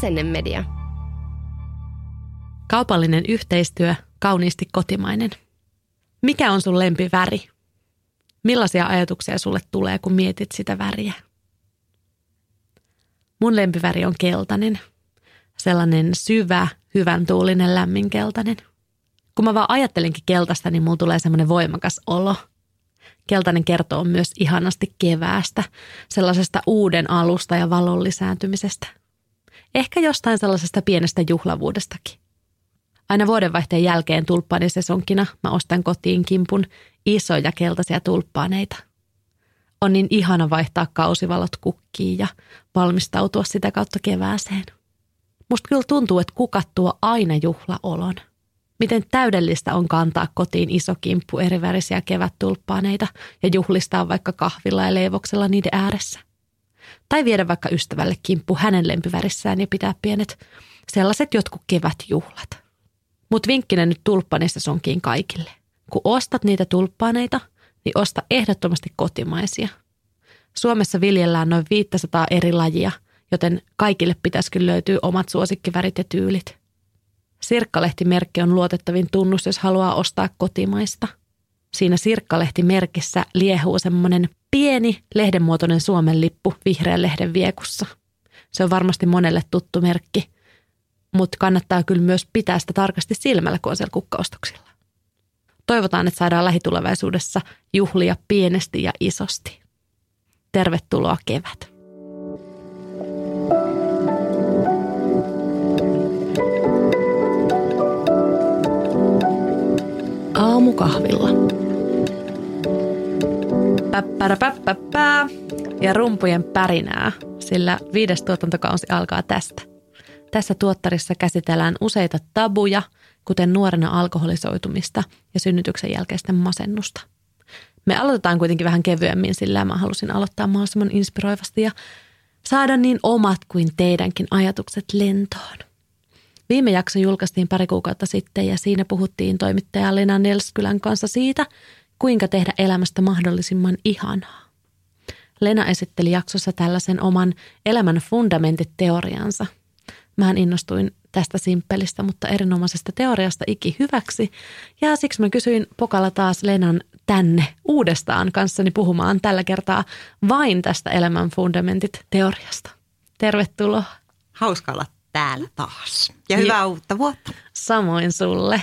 Asennemedia. Kaupallinen yhteistyö, kauniisti kotimainen. Mikä on sun lempiväri? Millaisia ajatuksia sulle tulee, kun mietit sitä väriä? Mun lempiväri on keltainen. Sellainen syvä, hyvän tuulinen, lämmin keltainen. Kun mä vaan ajattelenkin keltaista, niin mulla tulee semmoinen voimakas olo. Keltainen kertoo myös ihanasti keväästä, sellaisesta uuden alusta ja valon lisääntymisestä. Ehkä jostain sellaisesta pienestä juhlavuudestakin. Aina vuodenvaihteen jälkeen tulppaanisesonkina mä ostan kotiin kimpun isoja keltaisia tulppaaneita. On niin ihana vaihtaa kausivalot kukkiin ja valmistautua sitä kautta kevääseen. Musta kyllä tuntuu, että kukat tuo aina juhlaolon. Miten täydellistä on kantaa kotiin iso kimppu erivärisiä kevättulppaaneita ja juhlistaa vaikka kahvilla ja leivoksella niiden ääressä. Tai viedä vaikka ystävälle kimppu hänen lempivärissään ja pitää pienet sellaiset jotkut kevätjuhlat. Mut vinkkinä nyt tulppanista sonkiin kaikille. Kun ostat niitä tulppaaneita, niin osta ehdottomasti kotimaisia. Suomessa viljellään noin 500 eri lajia, joten kaikille pitäisi kyllä löytyä omat suosikkivärit ja tyylit. Sirkkalehtimerkki on luotettavin tunnus, jos haluaa ostaa kotimaista. Siinä Sirkkalehtimerkissä liehuu semmoinen pieni lehdenmuotoinen Suomen lippu vihreän lehden viekussa. Se on varmasti monelle tuttu merkki – mutta kannattaa kyllä myös pitää sitä tarkasti silmällä, kun on siellä kukkaostoksilla. Toivotaan, että saadaan lähitulevaisuudessa juhlia pienesti ja isosti. Tervetuloa kevät. Aamukahvilla. Päppäräpäppäpää ja rumpujen pärinää, sillä viides tuotantokausi alkaa tästä. Tässä tuottarissa käsitellään useita tabuja, kuten nuorena alkoholisoitumista ja synnytyksen jälkeistä masennusta. Me aloitetaan kuitenkin vähän kevyemmin, sillä mä halusin aloittaa mahdollisimman inspiroivasti ja saada niin omat kuin teidänkin ajatukset lentoon. Viime jakso julkaistiin pari kuukautta sitten ja siinä puhuttiin toimittaja Lena Nelskylän kanssa siitä, kuinka tehdä elämästä mahdollisimman ihanaa. Lena esitteli jaksossa tällaisen oman elämän fundamentit-teoriansa – Mähän innostuin tästä simppelistä, mutta erinomaisesta teoriasta iki hyväksi. Ja siksi mä kysyin Pokalla taas Lenan tänne uudestaan kanssani puhumaan tällä kertaa vain tästä elämän fundamentit teoriasta. Tervetuloa. Hauska olla täällä taas. Ja hyvää ja, uutta vuotta. Samoin sulle.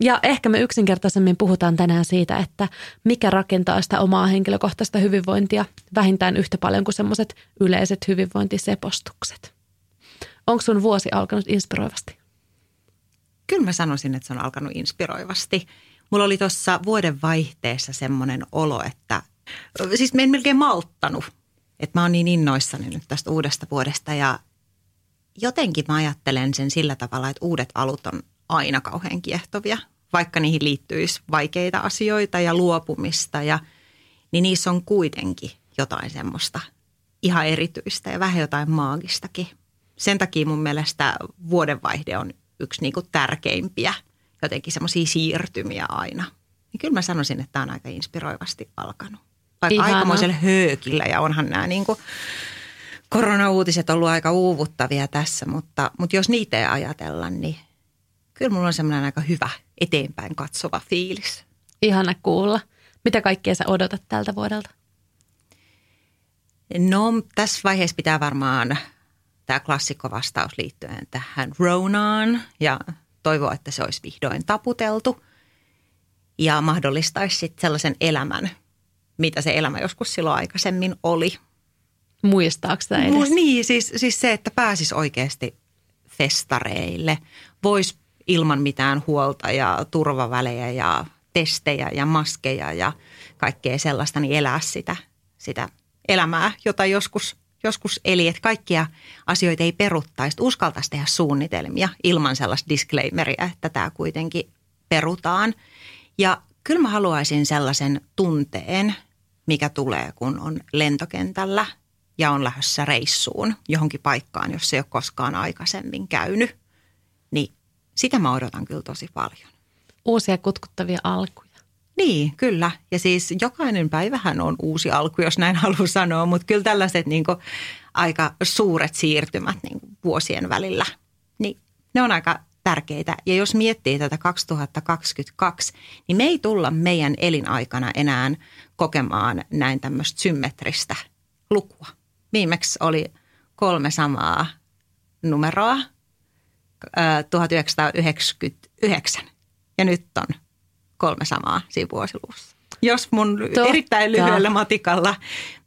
Ja ehkä me yksinkertaisemmin puhutaan tänään siitä, että mikä rakentaa sitä omaa henkilökohtaista hyvinvointia vähintään yhtä paljon kuin semmoiset yleiset hyvinvointisepostukset. Onko sun vuosi alkanut inspiroivasti? Kyllä mä sanoisin, että se on alkanut inspiroivasti. Mulla oli tuossa vuoden vaihteessa semmoinen olo, että siis mä en melkein malttanut, että mä oon niin innoissani nyt tästä uudesta vuodesta ja jotenkin mä ajattelen sen sillä tavalla, että uudet alut on aina kauhean kiehtovia, vaikka niihin liittyisi vaikeita asioita ja luopumista ja niin niissä on kuitenkin jotain semmoista ihan erityistä ja vähän jotain maagistakin sen takia mun mielestä vuodenvaihde on yksi niin tärkeimpiä jotenkin semmoisia siirtymiä aina. Niin kyllä mä sanoisin, että tämä on aika inspiroivasti alkanut. Vaikka Ihana. aikamoisella höökillä ja onhan nämä niin kuin korona-uutiset ollut aika uuvuttavia tässä, mutta, mutta jos niitä ei ajatella, niin kyllä mulla on semmoinen aika hyvä eteenpäin katsova fiilis. Ihana kuulla. Mitä kaikkea sä odotat tältä vuodelta? No tässä vaiheessa pitää varmaan tämä klassikkovastaus liittyen tähän Ronaan ja toivoa, että se olisi vihdoin taputeltu ja mahdollistaisi sitten sellaisen elämän, mitä se elämä joskus silloin aikaisemmin oli. Muistaako sitä edes? Niin, siis, siis se, että pääsisi oikeasti festareille, voisi ilman mitään huolta ja turvavälejä ja testejä ja maskeja ja kaikkea sellaista, niin elää sitä, sitä elämää, jota joskus joskus eli, että kaikkia asioita ei peruttaisi, uskaltaisi tehdä suunnitelmia ilman sellaista disclaimeria, että tämä kuitenkin perutaan. Ja kyllä mä haluaisin sellaisen tunteen, mikä tulee, kun on lentokentällä ja on lähdössä reissuun johonkin paikkaan, jos ei ole koskaan aikaisemmin käynyt. Niin sitä mä odotan kyllä tosi paljon. Uusia kutkuttavia alkuja. Niin, kyllä. Ja siis jokainen päivähän on uusi alku, jos näin haluaa sanoa, mutta kyllä tällaiset niin kuin aika suuret siirtymät niin kuin vuosien välillä, niin ne on aika tärkeitä. Ja jos miettii tätä 2022, niin me ei tulla meidän elinaikana enää kokemaan näin tämmöistä symmetristä lukua. Viimeksi oli kolme samaa numeroa 1999 ja nyt on kolme samaa siinä vuosiluvussa. Jos mun Totta. erittäin lyhyellä matikalla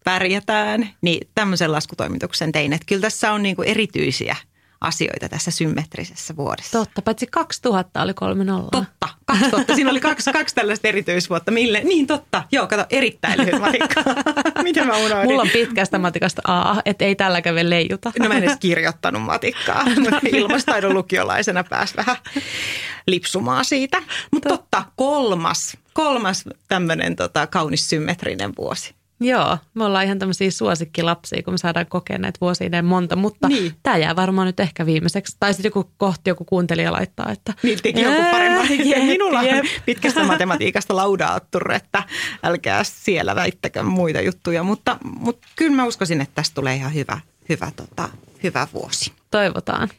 pärjätään, niin tämmöisen laskutoimituksen tein. Että kyllä tässä on niinku erityisiä – asioita tässä symmetrisessä vuodessa. Totta, paitsi 2000 oli kolme nollaa. Totta, 2000. Siinä oli kaksi, kaksi tällaista erityisvuotta. Mille? Niin totta. Joo, kato, erittäin lyhyt matikka. Miten mä unohdin? Mulla on pitkästä matikasta A, että ei tällä käve leijuta. No mä en edes kirjoittanut matikkaa. Ilmastaidon lukiolaisena pääsi vähän lipsumaan siitä. Mutta totta, kolmas, kolmas tämmöinen tota, kaunis symmetrinen vuosi. Joo, me ollaan ihan tämmöisiä suosikkilapsia, kun me saadaan kokea näitä vuosia monta, mutta niin. tämä jää varmaan nyt ehkä viimeiseksi. Tai sitten joku kohti joku kuuntelija laittaa, että... Niin, teki joku paremman. Jep, Minulla jep. on pitkästä matematiikasta laudaattu, että älkää siellä väittäkö muita juttuja. Mutta, mutta kyllä mä uskoisin, että tästä tulee ihan hyvä, hyvä, tota, hyvä vuosi. Toivotaan.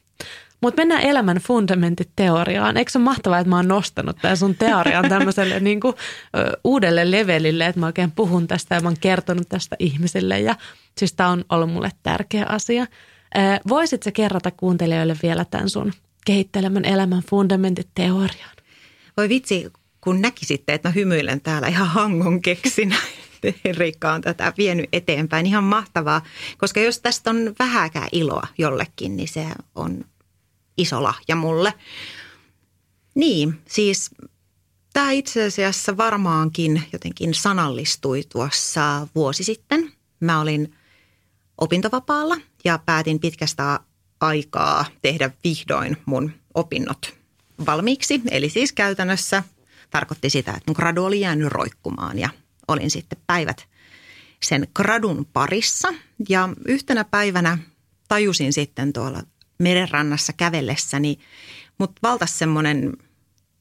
Mutta mennään elämän fundamentit teoriaan. Eikö se ole mahtavaa, että mä oon nostanut tämän sun teorian tämmöiselle niin kuin, ö, uudelle levelille, että mä oikein puhun tästä ja mä oon kertonut tästä ihmisille. Ja siis tämä on ollut mulle tärkeä asia. Voisitko kerrata kuuntelijoille vielä tämän sun kehittelemän elämän fundamentit teoriaan? Voi vitsi, kun näkisitte, että mä hymyilen täällä ihan hangon keksinä. Henrikka on tätä vienyt eteenpäin. Ihan mahtavaa, koska jos tästä on vähäkään iloa jollekin, niin se on iso lahja mulle. Niin, siis tämä itse asiassa varmaankin jotenkin sanallistui tuossa vuosi sitten. Mä olin opintovapaalla ja päätin pitkästä aikaa tehdä vihdoin mun opinnot valmiiksi. Eli siis käytännössä tarkoitti sitä, että mun gradu oli jäänyt roikkumaan ja olin sitten päivät sen gradun parissa. Ja yhtenä päivänä tajusin sitten tuolla merenrannassa kävellessäni, mutta valtas semmoinen,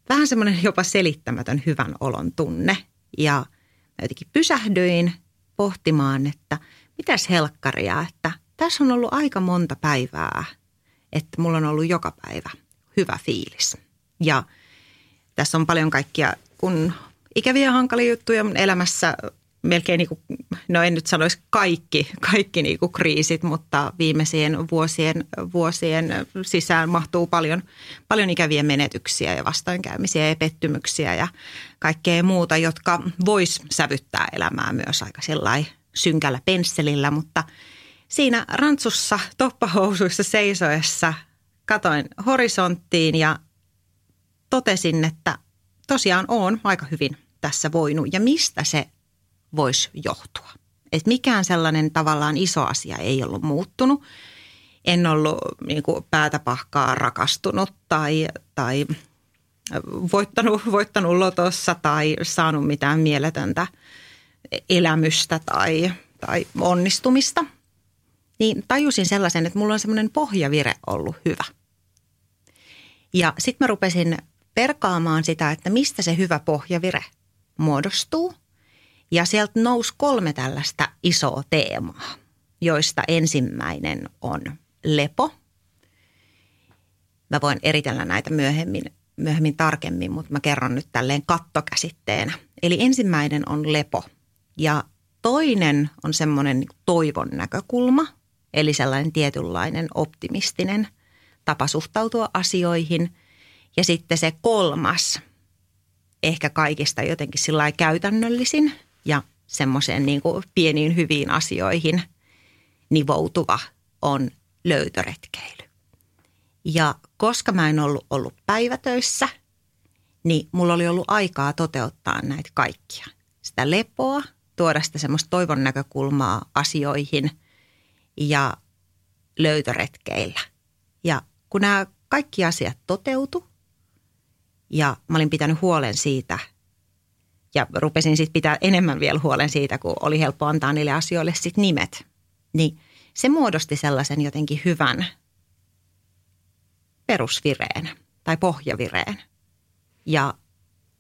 vähän semmoinen jopa selittämätön hyvän olon tunne. Ja mä jotenkin pysähdyin pohtimaan, että mitäs helkkaria, että tässä on ollut aika monta päivää, että mulla on ollut joka päivä hyvä fiilis. Ja tässä on paljon kaikkia, kun ikäviä hankalia juttuja elämässä melkein, niin kuin, no en nyt sanoisi kaikki, kaikki niin kuin kriisit, mutta viimeisien vuosien, vuosien sisään mahtuu paljon, paljon ikäviä menetyksiä ja vastoinkäymisiä ja pettymyksiä ja kaikkea muuta, jotka vois sävyttää elämää myös aika sellainen synkällä pensselillä, mutta siinä rantsussa toppahousuissa seisoessa katoin horisonttiin ja totesin, että tosiaan on aika hyvin tässä voinut. Ja mistä se voisi johtua. Et mikään sellainen tavallaan iso asia ei ollut muuttunut. En ollut niin kuin päätä pahkaa rakastunut tai, tai voittanut, voittanut lotossa tai saanut mitään mieletöntä elämystä tai, tai onnistumista. Niin tajusin sellaisen, että mulla on semmoinen pohjavire ollut hyvä. Ja sitten mä rupesin perkaamaan sitä, että mistä se hyvä pohjavire muodostuu. Ja sieltä nousi kolme tällaista isoa teemaa, joista ensimmäinen on lepo. Mä voin eritellä näitä myöhemmin, myöhemmin tarkemmin, mutta mä kerron nyt tälleen kattokäsitteenä. Eli ensimmäinen on lepo ja toinen on semmoinen niin toivon näkökulma, eli sellainen tietynlainen optimistinen tapa suhtautua asioihin. Ja sitten se kolmas, ehkä kaikista jotenkin sillä käytännöllisin – ja semmoiseen niin kuin pieniin hyviin asioihin nivoutuva on löytöretkeily. Ja koska mä en ollut ollut päivätöissä, niin mulla oli ollut aikaa toteuttaa näitä kaikkia. Sitä lepoa, tuoda sitä semmoista toivon näkökulmaa asioihin ja löytöretkeillä. Ja kun nämä kaikki asiat toteutu ja mä olin pitänyt huolen siitä – ja rupesin sitten pitää enemmän vielä huolen siitä, kun oli helppo antaa niille asioille sitten nimet. Niin se muodosti sellaisen jotenkin hyvän perusvireen tai pohjavireen. Ja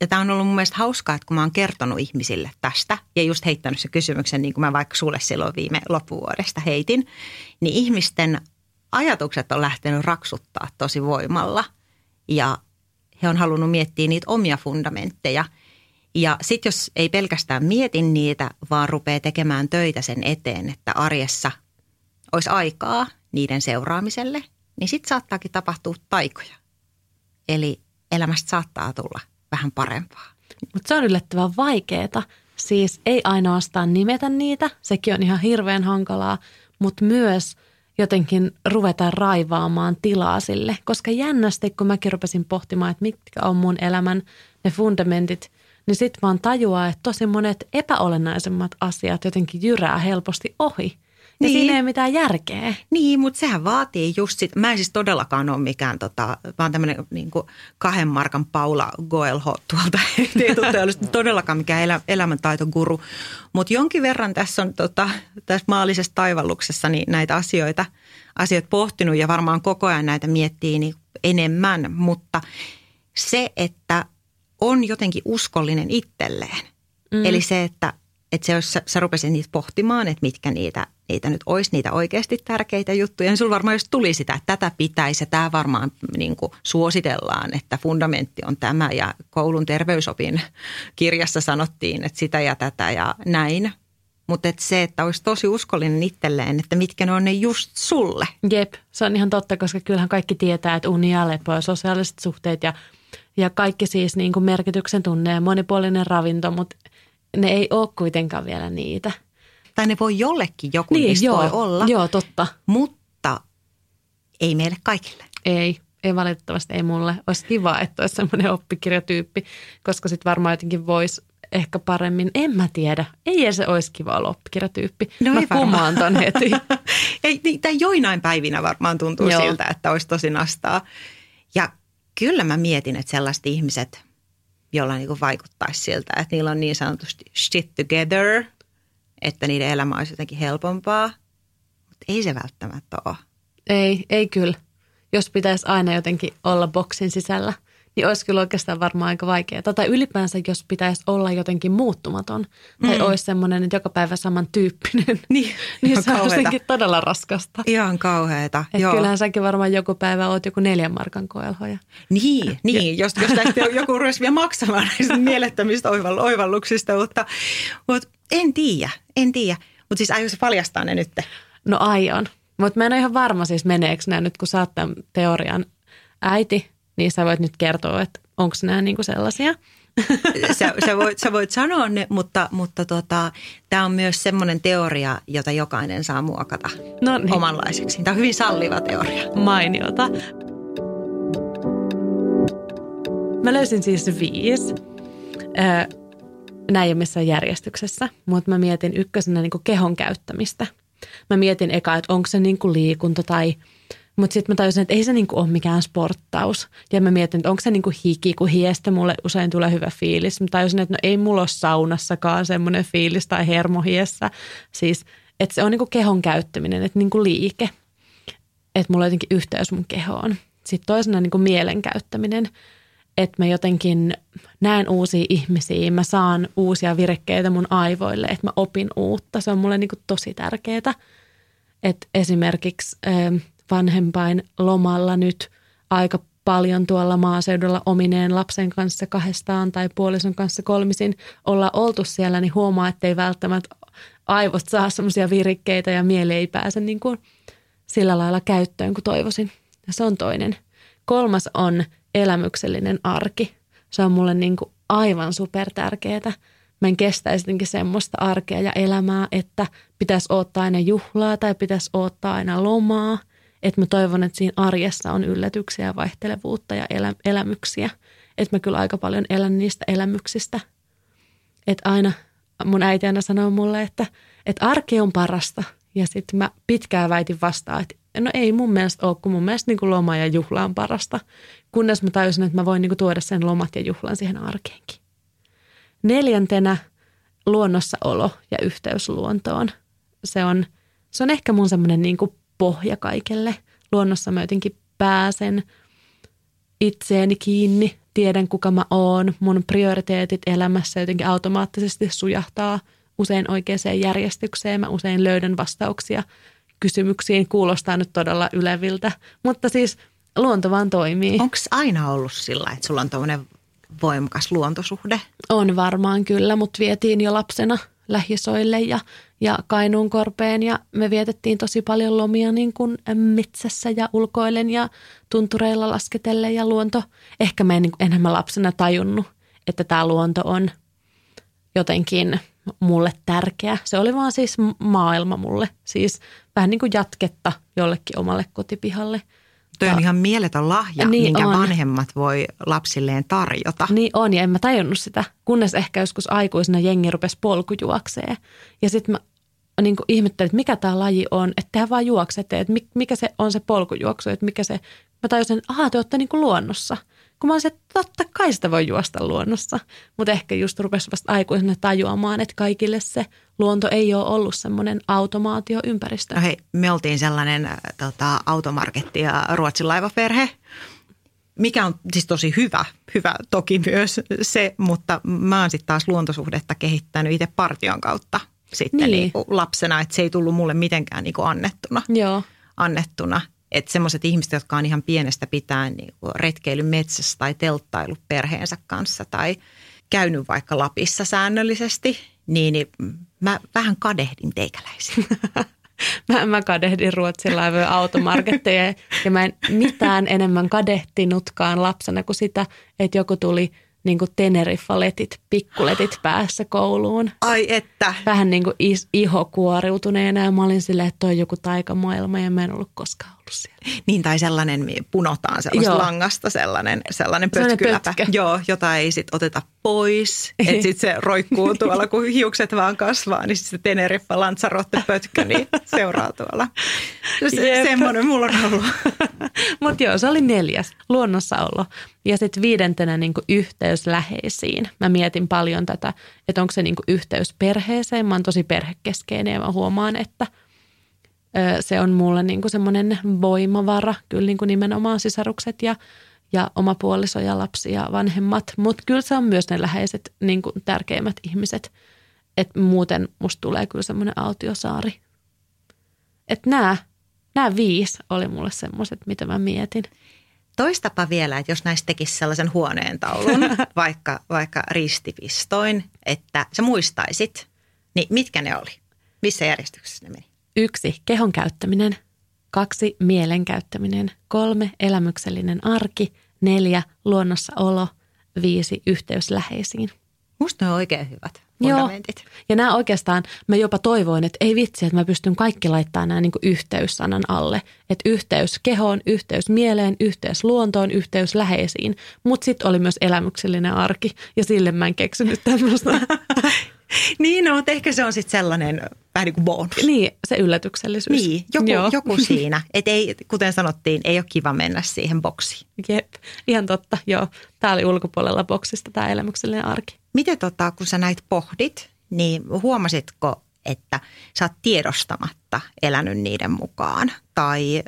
ja tämä on ollut mun mielestä hauskaa, että kun mä oon kertonut ihmisille tästä ja just heittänyt se kysymyksen, niin kuin mä vaikka sulle silloin viime loppuvuodesta heitin, niin ihmisten ajatukset on lähtenyt raksuttaa tosi voimalla ja he on halunnut miettiä niitä omia fundamentteja. Ja sitten jos ei pelkästään mieti niitä, vaan rupeaa tekemään töitä sen eteen, että arjessa olisi aikaa niiden seuraamiselle, niin sitten saattaakin tapahtua taikoja. Eli elämästä saattaa tulla vähän parempaa. Mutta se on yllättävän vaikeaa. Siis ei ainoastaan nimetä niitä, sekin on ihan hirveän hankalaa, mutta myös jotenkin ruveta raivaamaan tilaa sille. Koska jännästi, kun mäkin rupesin pohtimaan, että mitkä on mun elämän ne fundamentit, niin sitten vaan tajuaa, että tosi monet epäolennaisemmat asiat jotenkin jyrää helposti ohi – ja niin. siinä ei ole mitään järkeä. Niin, mutta sehän vaatii just sit, mä en siis todellakaan ole mikään tota, vaan tämmöinen niin kahden markan Paula Goelho tuolta teetuttajallisuudesta, todellakaan mikään elä, elämäntaitoguru. Mutta jonkin verran tässä on tota, tässä maallisessa taivalluksessa niin näitä asioita, asioita pohtinut ja varmaan koko ajan näitä miettii niin enemmän, mutta se, että on jotenkin uskollinen itselleen. Mm. Eli se, että että se, jos sä, sä rupesit niitä pohtimaan, että mitkä niitä, niitä nyt olisi, niitä oikeasti tärkeitä juttuja, niin sulla varmaan jos tuli sitä, että tätä pitäisi ja tämä varmaan niin kuin suositellaan, että fundamentti on tämä ja koulun terveysopin kirjassa sanottiin, että sitä ja tätä ja näin. Mutta et se, että olisi tosi uskollinen itselleen, että mitkä ne on ne just sulle. Jep, se on ihan totta, koska kyllähän kaikki tietää, että uni ja lepo ja sosiaaliset suhteet ja, ja kaikki siis niin kuin merkityksen tunne ja monipuolinen ravinto, mutta ne ei ole kuitenkaan vielä niitä. Tai ne voi jollekin joku niin, niistä joo, voi olla. Joo, totta. Mutta ei meille kaikille. Ei, ei valitettavasti ei mulle. Olisi kiva, että olisi semmoinen oppikirjatyyppi, koska sitten varmaan jotenkin voisi ehkä paremmin. En mä tiedä. Ei se olisi kiva olla oppikirjatyyppi. No mä kumaan ton heti. ei, niin, tai joinain päivinä varmaan tuntuu Joo. siltä, että olisi tosi nastaa. Ja kyllä mä mietin, että sellaiset ihmiset – jolla niin vaikuttaisi siltä, että niillä on niin sanotusti shit together, että niiden elämä olisi jotenkin helpompaa. Mutta ei se välttämättä ole. Ei, ei kyllä. Jos pitäisi aina jotenkin olla boksin sisällä – niin olisi kyllä oikeastaan varmaan aika vaikeaa. Tai ylipäänsä, jos pitäisi olla jotenkin muuttumaton tai mm. olisi semmoinen, että joka päivä samantyyppinen, niin, niin se olisi jotenkin todella raskasta. Ihan kauheata, Et joo. Kyllähän säkin varmaan joku päivä oot joku neljän markan koelhoja. Niin, niin jos, jos tästä joku ruvesi vielä maksamaan näistä mielettömistä oivalluksista, mutta, mutta en tiedä, en tiedä. Mutta siis aion se paljastaa ne nyt? No aion. Mutta mä en ole ihan varma siis meneekö nämä nyt, kun sä oot tämän teorian äiti, niin sä voit nyt kertoa, että onko nämä niinku sellaisia. sä, sä, voit, sä voit sanoa ne, mutta, mutta tota, tämä on myös semmoinen teoria, jota jokainen saa muokata no niin. omanlaiseksi. Tämä on hyvin salliva teoria. Mainiota. Mä löysin siis viisi. Näin ei ole missään järjestyksessä, mutta mä mietin ykkösenä niin kehon käyttämistä. Mä mietin eka, että onko se niin liikunta tai – mutta sitten mä tajusin, että ei se niinku ole mikään sporttaus. Ja mä mietin, että onko se niinku hiki, kun hiestä mulle usein tulee hyvä fiilis. Mä tajusin, että no ei mulla ole saunassakaan semmoinen fiilis tai hermohiessä. Siis, että se on niinku kehon käyttäminen, että niinku liike. Että mulla on jotenkin yhteys mun kehoon. Sitten toisena niinku mielen käyttäminen. Että mä jotenkin näen uusia ihmisiä, mä saan uusia virkkeitä mun aivoille, että mä opin uutta. Se on mulle niinku tosi tärkeää. Että esimerkiksi vanhempain lomalla nyt aika paljon tuolla maaseudulla omineen lapsen kanssa kahdestaan tai puolison kanssa kolmisin olla oltu siellä, niin huomaa, että ei välttämättä aivot saa semmoisia virikkeitä ja mieli ei pääse niin kuin sillä lailla käyttöön kuin toivoisin. Ja se on toinen. Kolmas on elämyksellinen arki. Se on mulle niin kuin aivan super tärkeää. Mä en kestäisi jotenkin semmoista arkea ja elämää, että pitäisi ottaa aina juhlaa tai pitäisi ottaa aina lomaa – että mä toivon, että siinä arjessa on yllätyksiä vaihtelevuutta ja elä, elämyksiä. Että mä kyllä aika paljon elän niistä elämyksistä. Että aina mun äiti aina sanoo mulle, että, että arki on parasta. Ja sitten mä pitkään väitin vastaan, että no ei mun mielestä ole, kun mun mielestä niin kuin loma ja juhla on parasta. Kunnes mä tajusin, että mä voin niin kuin tuoda sen lomat ja juhlan siihen arkeenkin. Neljäntenä luonnossa olo ja yhteys luontoon. Se on, se on ehkä mun semmoinen niin kuin pohja kaikelle. Luonnossa mä jotenkin pääsen itseeni kiinni tiedän kuka mä oon, mun prioriteetit elämässä jotenkin automaattisesti sujahtaa usein oikeaan järjestykseen. Mä usein löydän vastauksia kysymyksiin, kuulostaa nyt todella yleviltä, mutta siis luonto vaan toimii. Onko aina ollut sillä, että sulla on tuommoinen voimakas luontosuhde? On varmaan kyllä, mutta vietiin jo lapsena lähisoille ja, ja Kainuun korpeen ja me vietettiin tosi paljon lomia niin kuin metsässä ja ulkoilen ja tuntureilla lasketelle ja luonto. Ehkä mä en niin enemmän lapsena tajunnut, että tämä luonto on jotenkin mulle tärkeä. Se oli vaan siis maailma mulle, siis vähän niin kuin jatketta jollekin omalle kotipihalle – Toi on ihan mieletön lahja, niin minkä on. vanhemmat voi lapsilleen tarjota. Niin on, ja en mä tajunnut sitä, kunnes ehkä joskus aikuisena jengi rupesi polkujuokseen. Ja sitten mä niin ihmettelin, että mikä tämä laji on, että tehän vaan juoksette, että mikä se on se polkujuoksu, että mikä se, mä tajusin, että aha, te olette niin kuin luonnossa – kun mä olisin, että totta kai sitä voi juosta luonnossa. Mutta ehkä just rupesi vasta aikuisena tajuamaan, että kaikille se luonto ei ole ollut semmoinen automaatioympäristö. No hei, me oltiin sellainen äh, tota, automarketti ja Ruotsin laivaperhe, mikä on siis tosi hyvä, hyvä toki myös se, mutta mä oon sitten taas luontosuhdetta kehittänyt itse partion kautta sitten niin. Niin lapsena, että se ei tullut mulle mitenkään niin annettuna. Joo. annettuna. Että semmoiset ihmiset, jotka on ihan pienestä pitäen niin retkeily metsässä tai telttailu perheensä kanssa tai käynyt vaikka Lapissa säännöllisesti, niin, niin mä vähän kadehdin teikäläisiä. mä, mä kadehdin Ruotsin laivojen automarketteja ja mä en mitään enemmän kadehtinutkaan lapsena kuin sitä, että joku tuli – niin kuin Teneriffa-letit, pikkuletit päässä kouluun. Ai että. Vähän niin kuin iho kuoriutuneena ja mä olin silleen, että toi joku taikamaailma ja mä en ollut koskaan ollut siellä. Niin tai sellainen, punotaan sellaista Joo. langasta sellainen, sellainen pötkyläpä. Joo, jota ei sitten oteta pois. Että sitten se roikkuu tuolla, kun hiukset vaan kasvaa, niin se Teneriffa Lanzarote pötkä niin seuraa tuolla. Se, semmoinen mulla on ollut. Mutta joo, se oli neljäs, luonnossaolo. Ja sitten viidentenä niin yhteys läheisiin. Mä mietin paljon tätä, että onko se niin yhteys perheeseen. Mä oon tosi perhekeskeinen ja mä huomaan, että se on mulle niin semmoinen voimavara. Kyllä niin nimenomaan sisarukset ja, ja oma puoliso ja lapsi ja vanhemmat. Mutta kyllä se on myös ne läheiset niin tärkeimmät ihmiset. Että muuten musta tulee kyllä semmoinen autiosaari. Että nämä viisi oli mulle semmoiset, mitä mä mietin. Toistapa vielä, että jos näistä tekisi sellaisen huoneen taulun, vaikka, vaikka ristipistoin, että sä muistaisit, niin mitkä ne oli? Missä järjestyksessä ne meni? Yksi, kehon käyttäminen. Kaksi, mielen käyttäminen. Kolme, elämyksellinen arki. Neljä, luonnossa olo. Viisi, yhteys läheisiin. Musta ne on oikein hyvät fundamentit. Joo. Ja nämä oikeastaan, mä jopa toivoin, että ei vitsi, että mä pystyn kaikki laittamaan nämä niin yhteyssanan alle. Että yhteys kehoon, yhteys mieleen, yhteys luontoon, yhteys läheisiin. Mutta sitten oli myös elämyksellinen arki ja sille mä en keksinyt tämmöistä. niin, no, ehkä se on sitten sellainen vähän niin kuin bonus. Niin, se yllätyksellisyys. Niin, joku, joku siinä. Et ei, kuten sanottiin, ei ole kiva mennä siihen boksiin. Jep, ihan totta, joo. Tämä oli ulkopuolella boksista tämä elämyksellinen arki. Miten tota, kun sä näitä pohdit, niin huomasitko, että sä oot tiedostamatta elänyt niiden mukaan? Tai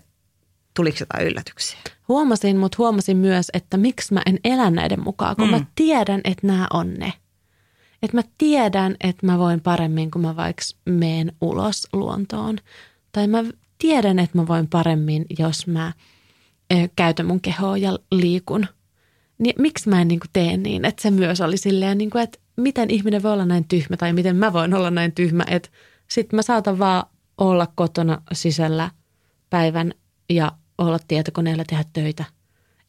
tuliko jotain yllätyksiä? Huomasin, mutta huomasin myös, että miksi mä en elä näiden mukaan, kun mm. mä tiedän, että nämä on ne. Että mä tiedän, että mä voin paremmin, kun mä vaikka meen ulos luontoon. Tai mä tiedän, että mä voin paremmin, jos mä käytän mun kehoa ja liikun – niin miksi mä en niin tee niin, että se myös oli silleen, niin kuin, että miten ihminen voi olla näin tyhmä tai miten mä voin olla näin tyhmä, että sitten mä saatan vaan olla kotona sisällä päivän ja olla tietokoneella tehdä töitä.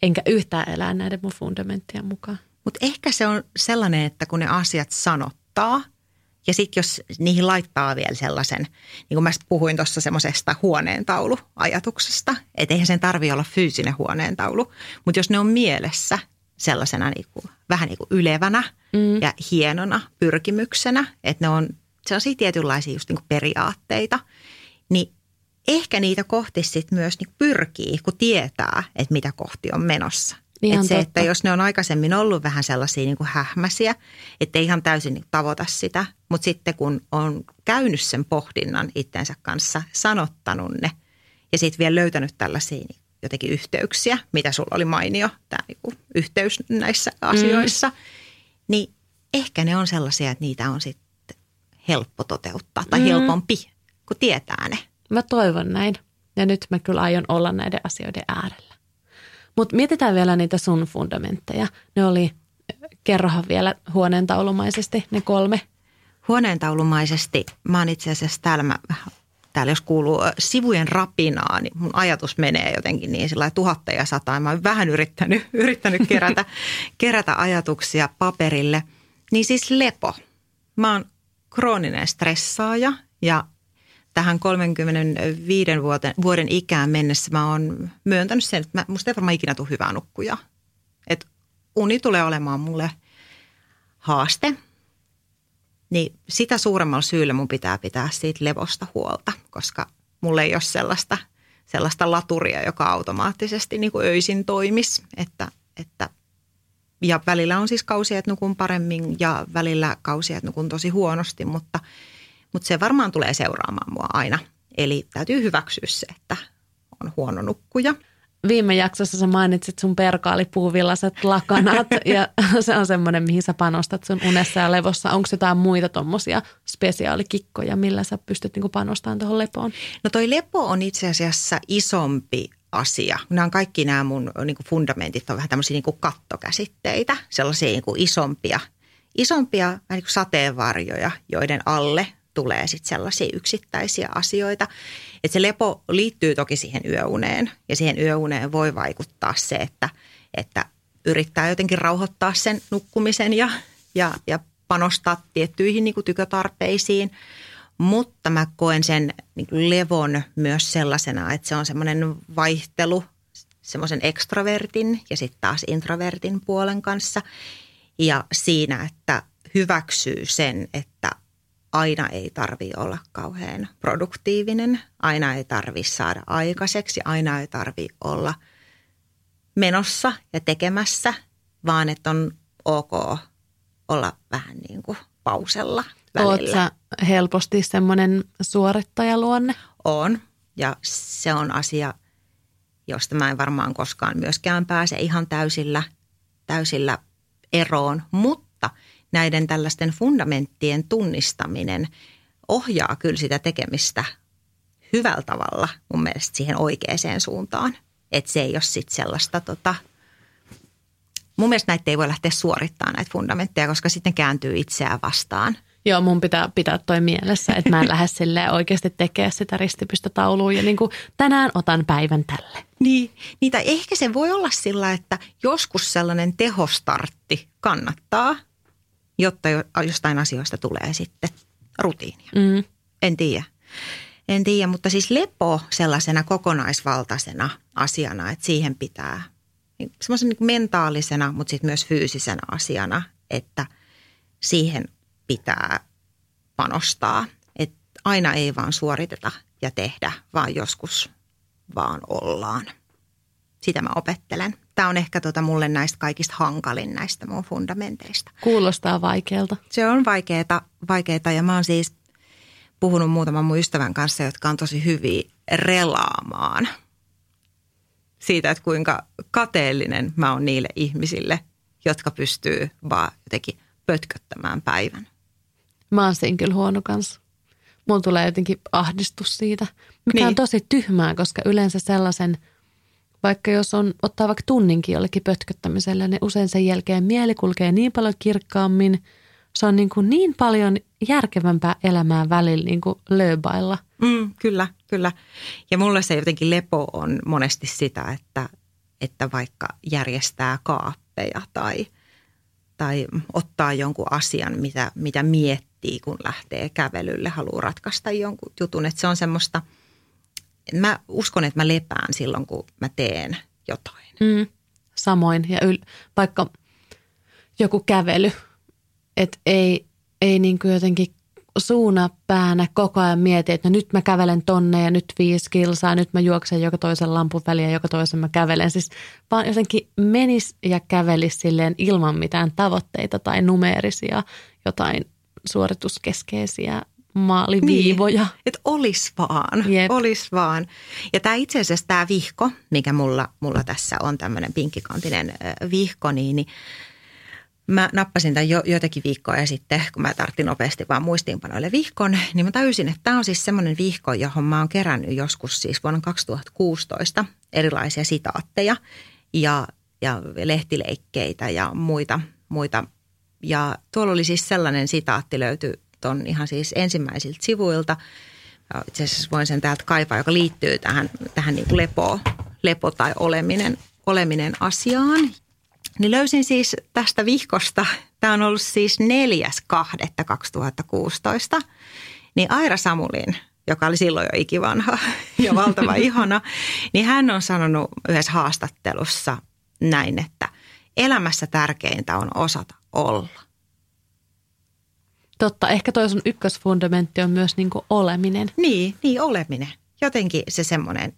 Enkä yhtään elää näiden mun fundamenttien mukaan. Mutta ehkä se on sellainen, että kun ne asiat sanottaa ja sitten jos niihin laittaa vielä sellaisen, niin kuin mä puhuin tuossa semmoisesta huoneentauluajatuksesta, että eihän sen tarvi olla fyysinen huoneentaulu, mutta jos ne on mielessä, sellaisena niin kuin, vähän niin kuin ylevänä mm. ja hienona pyrkimyksenä, että ne on sellaisia tietynlaisia just niin kuin periaatteita, niin ehkä niitä kohti sitten myös niin pyrkii, kun tietää, että mitä kohti on menossa. Ihan että se, totta. että jos ne on aikaisemmin ollut vähän sellaisia niin kuin hähmäsiä, että ei ihan täysin niin tavoita sitä, mutta sitten kun on käynyt sen pohdinnan itsensä kanssa, sanottanut ne ja sitten vielä löytänyt tällaisia niin jotenkin yhteyksiä, mitä sulla oli mainio, tämä niinku yhteys näissä asioissa, mm. niin ehkä ne on sellaisia, että niitä on sitten helppo toteuttaa tai mm. helpompi, kun tietää ne. Mä toivon näin. Ja nyt mä kyllä aion olla näiden asioiden äärellä. Mutta mietitään vielä niitä sun fundamentteja. Ne oli, kerrohan vielä huoneentaulumaisesti ne kolme. Huoneentaulumaisesti, mä oon itse asiassa täällä, mä, täällä jos kuuluu sivujen rapinaa, niin mun ajatus menee jotenkin niin sillä tuhatta ja sataa. Mä oon vähän yrittänyt, yrittänyt kerätä, kerätä ajatuksia paperille. Niin siis lepo. Mä oon krooninen stressaaja ja tähän 35 vuoden, vuoden ikään mennessä mä oon myöntänyt sen, että mä, musta ei varmaan ikinä tule hyvää nukkuja. Et uni tulee olemaan mulle haaste. Niin sitä suuremmalla syyllä mun pitää pitää siitä levosta huolta, koska mulle ei ole sellaista, sellaista laturia, joka automaattisesti niin kuin öisin toimisi. Että, että, ja välillä on siis kausia, että nukun paremmin ja välillä kausia, että nukun tosi huonosti, mutta – mutta se varmaan tulee seuraamaan mua aina. Eli täytyy hyväksyä se, että on huono nukkuja. Viime jaksossa sä mainitsit sun perkaalipuuvillaset lakanat ja se on semmoinen, mihin sä panostat sun unessa ja levossa. Onko jotain muita tuommoisia spesiaalikikkoja, millä sä pystyt niinku panostamaan tuohon lepoon? No toi lepo on itse asiassa isompi asia. Nämä on kaikki nämä mun niin kuin fundamentit on vähän tämmöisiä niin kuin kattokäsitteitä, sellaisia niin kuin isompia, isompia niin kuin sateenvarjoja, joiden alle tulee sitten sellaisia yksittäisiä asioita. Että se lepo liittyy toki siihen yöuneen ja siihen yöuneen voi vaikuttaa se, että, että yrittää jotenkin rauhoittaa sen nukkumisen ja, ja, ja panostaa tiettyihin niin kuin tykötarpeisiin. Mutta mä koen sen niin kuin levon myös sellaisena, että se on semmoinen vaihtelu semmoisen extrovertin ja sitten taas introvertin puolen kanssa. Ja siinä, että hyväksyy sen, että aina ei tarvi olla kauhean produktiivinen, aina ei tarvi saada aikaiseksi, aina ei tarvi olla menossa ja tekemässä, vaan että on ok olla vähän niin kuin pausella välillä. Oletko helposti semmoinen suorittajaluonne? On ja se on asia, josta mä en varmaan koskaan myöskään pääse ihan täysillä, täysillä eroon, mutta – näiden tällaisten fundamenttien tunnistaminen ohjaa kyllä sitä tekemistä hyvällä tavalla mun mielestä siihen oikeaan suuntaan. Että se ei ole sitten sellaista tota, mun mielestä näitä ei voi lähteä suorittamaan näitä fundamentteja, koska sitten kääntyy itseään vastaan. Joo, mun pitää pitää toi mielessä, että mä en lähde silleen oikeasti tekemään sitä ristipystötaulua ja niin kuin tänään otan päivän tälle. Niin, tai ehkä se voi olla sillä, että joskus sellainen tehostartti kannattaa – jotta jostain asioista tulee sitten rutiinia. Mm. En tiedä. En tiedä, mutta siis lepo sellaisena kokonaisvaltaisena asiana, että siihen pitää niin semmoisen niin mentaalisena, mutta sitten myös fyysisenä asiana, että siihen pitää panostaa. Että aina ei vaan suoriteta ja tehdä, vaan joskus vaan ollaan. Sitä mä opettelen tämä on ehkä tota mulle näistä kaikista hankalin näistä mun fundamenteista. Kuulostaa vaikealta. Se on vaikeaa, vaikeata ja mä oon siis puhunut muutaman mun ystävän kanssa, jotka on tosi hyviä relaamaan siitä, että kuinka kateellinen mä oon niille ihmisille, jotka pystyy vaan jotenkin pötköttämään päivän. Mä oon siinä kyllä huono kanssa. Mulla tulee jotenkin ahdistus siitä, mikä niin. on tosi tyhmää, koska yleensä sellaisen – vaikka jos on ottaa vaikka tunninkin jollekin pötköttämiselle, niin usein sen jälkeen mieli kulkee niin paljon kirkkaammin. Se on niin, kuin niin paljon järkevämpää elämää välillä niin kuin lööbailla. Mm, kyllä, kyllä. Ja mulle se jotenkin lepo on monesti sitä, että, että vaikka järjestää kaappeja tai, tai ottaa jonkun asian, mitä, mitä miettii, kun lähtee kävelylle, haluaa ratkaista jonkun jutun. Että se on semmoista – mä uskon, että mä lepään silloin, kun mä teen jotain. Mm, samoin. Ja yl, vaikka joku kävely, että ei, ei niin kuin jotenkin suuna päänä koko ajan mieti, että no nyt mä kävelen tonne ja nyt viisi kilsaa, nyt mä juoksen joka toisen lampun ja joka toisen mä kävelen. Siis vaan jotenkin menis ja kävelis silleen ilman mitään tavoitteita tai numeerisia jotain suorituskeskeisiä maaliviivoja. Niin, että olis vaan, Jep. olis vaan. Ja tämä itse asiassa tämä vihko, mikä mulla, mulla tässä on tämmöinen pinkkikantinen ö, vihko, niin, niin mä nappasin tämän jo, joitakin viikkoja sitten, kun mä tarttin nopeasti vaan muistiinpanoille vihkon, niin mä tajusin, että tämä on siis semmoinen vihko, johon mä oon kerännyt joskus siis vuonna 2016 erilaisia sitaatteja ja, ja lehtileikkeitä ja muita, muita. Ja tuolla oli siis sellainen sitaatti löytyi ton ihan siis ensimmäisiltä sivuilta. Itse asiassa voin sen täältä kaivaa, joka liittyy tähän, tähän niin kuin lepo, lepo tai oleminen, oleminen asiaan. Niin löysin siis tästä vihkosta, tämä on ollut siis 4.2.2016, niin Aira Samulin, joka oli silloin jo ikivanha ja valtava ihana, niin hän on sanonut yhdessä haastattelussa näin, että elämässä tärkeintä on osata olla. Totta, ehkä toi sun ykkösfundamentti on myös niinku oleminen. Niin, niin oleminen. Jotenkin se semmoinen.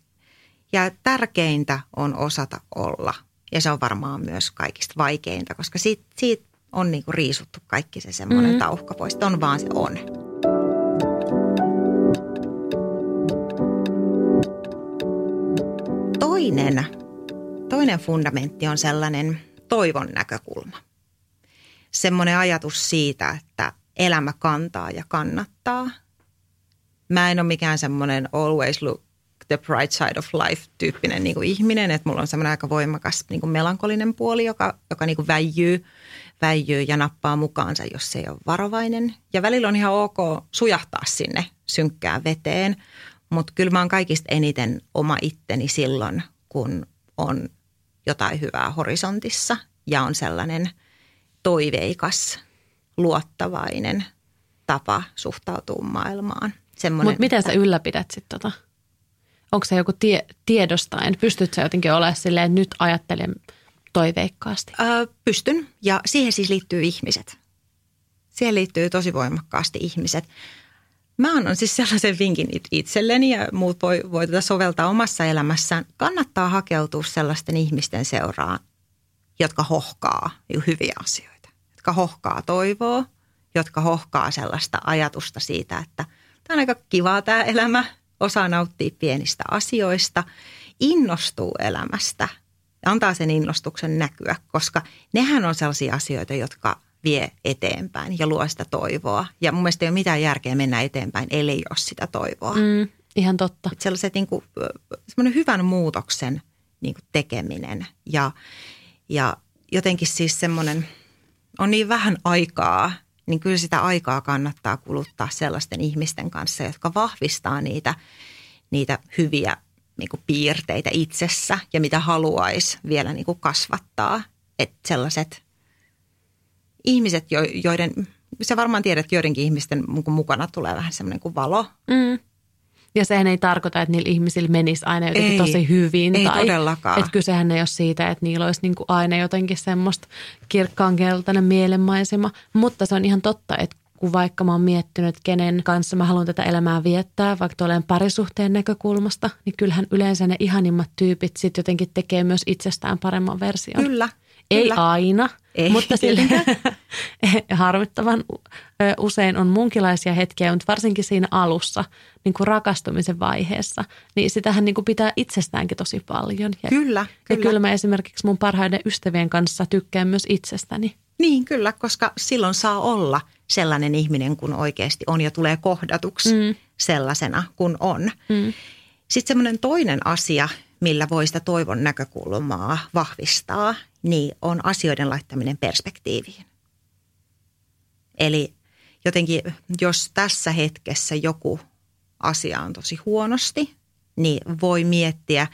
Ja tärkeintä on osata olla. Ja se on varmaan myös kaikista vaikeinta, koska siitä, siitä on niinku riisuttu kaikki se semmoinen mm. tauhka pois. On vaan se on. Toinen, toinen fundamentti on sellainen toivon näkökulma. Semmoinen ajatus siitä, että elämä kantaa ja kannattaa. Mä en ole mikään semmoinen always look the bright side of life tyyppinen niin kuin ihminen, että mulla on semmoinen aika voimakas niin kuin melankolinen puoli, joka, joka niin kuin väijyy, väijyy ja nappaa mukaansa, jos se ei ole varovainen. Ja välillä on ihan ok sujahtaa sinne synkkään veteen, mutta kyllä mä oon kaikista eniten oma itteni silloin, kun on jotain hyvää horisontissa ja on sellainen toiveikas, luottavainen tapa suhtautua maailmaan. Mutta miten sä ylläpidät sitten tota? Onko se joku tie, tiedostaen? Pystyt sä jotenkin olemaan silleen, että nyt ajattelen toiveikkaasti? Ö, pystyn ja siihen siis liittyy ihmiset. Siihen liittyy tosi voimakkaasti ihmiset. Mä annan siis sellaisen vinkin it- itselleni ja muut voi, voi tätä soveltaa omassa elämässään. Kannattaa hakeutua sellaisten ihmisten seuraan, jotka hohkaa hyviä asioita. Jotka hohkaa toivoa, jotka hohkaa sellaista ajatusta siitä, että tämä on aika kivaa tämä elämä, osaa nauttia pienistä asioista, innostuu elämästä ja antaa sen innostuksen näkyä, koska nehän on sellaisia asioita, jotka vie eteenpäin ja luo sitä toivoa. Ja mun mielestä ei ole mitään järkeä mennä eteenpäin, ellei ole sitä toivoa. Mm. Mm, ihan totta. Että sellaiset niin kuin, semmoinen hyvän muutoksen niin kuin tekeminen ja, ja jotenkin siis semmoinen, on niin vähän aikaa, niin kyllä sitä aikaa kannattaa kuluttaa sellaisten ihmisten kanssa, jotka vahvistaa niitä, niitä hyviä niin kuin piirteitä itsessä ja mitä haluaisi vielä niin kuin kasvattaa. Että sellaiset ihmiset, jo- joiden, sä varmaan tiedät, että joidenkin ihmisten niin mukana tulee vähän semmoinen kuin valo, Mm. Ja sehän ei tarkoita, että niillä ihmisillä menisi aina jotenkin Ei, tosi hyvin. ei tai, todellakaan. Että kysehän ei ole siitä, että niillä olisi niinku aina jotenkin semmoista kirkkaankeltainen mielenmaisema. Mutta se on ihan totta, että kun vaikka mä oon miettinyt, että kenen kanssa mä haluan tätä elämää viettää, vaikka tuolleen parisuhteen näkökulmasta, niin kyllähän yleensä ne ihanimmat tyypit sitten jotenkin tekee myös itsestään paremman version. Kyllä. Ei kyllä. aina, Ei, mutta tietenkään. harmittavan usein on munkilaisia hetkiä, mutta varsinkin siinä alussa, niin kuin rakastumisen vaiheessa, niin sitähän niin kuin pitää itsestäänkin tosi paljon. Ja, Kyllä, ja kyllä. kyllä mä esimerkiksi mun parhaiden ystävien kanssa tykkään myös itsestäni. Niin, kyllä, koska silloin saa olla sellainen ihminen, kun oikeasti on ja tulee kohdatuksi mm. sellaisena kuin on. Mm. Sitten semmoinen toinen asia, millä voi sitä toivon näkökulmaa vahvistaa, niin on asioiden laittaminen perspektiiviin. Eli jotenkin, jos tässä hetkessä joku asia on tosi huonosti, niin voi miettiä.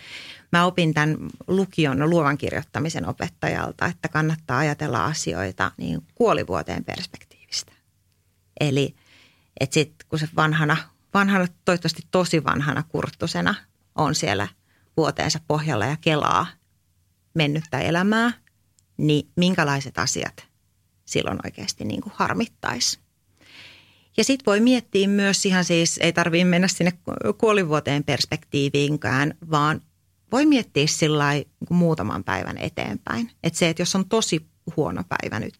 Mä opin tämän lukion luovan kirjoittamisen opettajalta, että kannattaa ajatella asioita niin kuolivuoteen perspektiivistä. Eli että sitten kun se vanhana, vanhana, toivottavasti tosi vanhana kurttusena on siellä vuoteensa pohjalla ja kelaa mennyttä elämää, niin minkälaiset asiat silloin oikeasti niin kuin harmittaisi. Ja sitten voi miettiä myös ihan siis, ei tarvitse mennä sinne kuolivuoteen perspektiiviinkään, vaan voi miettiä sillä niin muutaman päivän eteenpäin. Että se, että jos on tosi huono päivä nyt,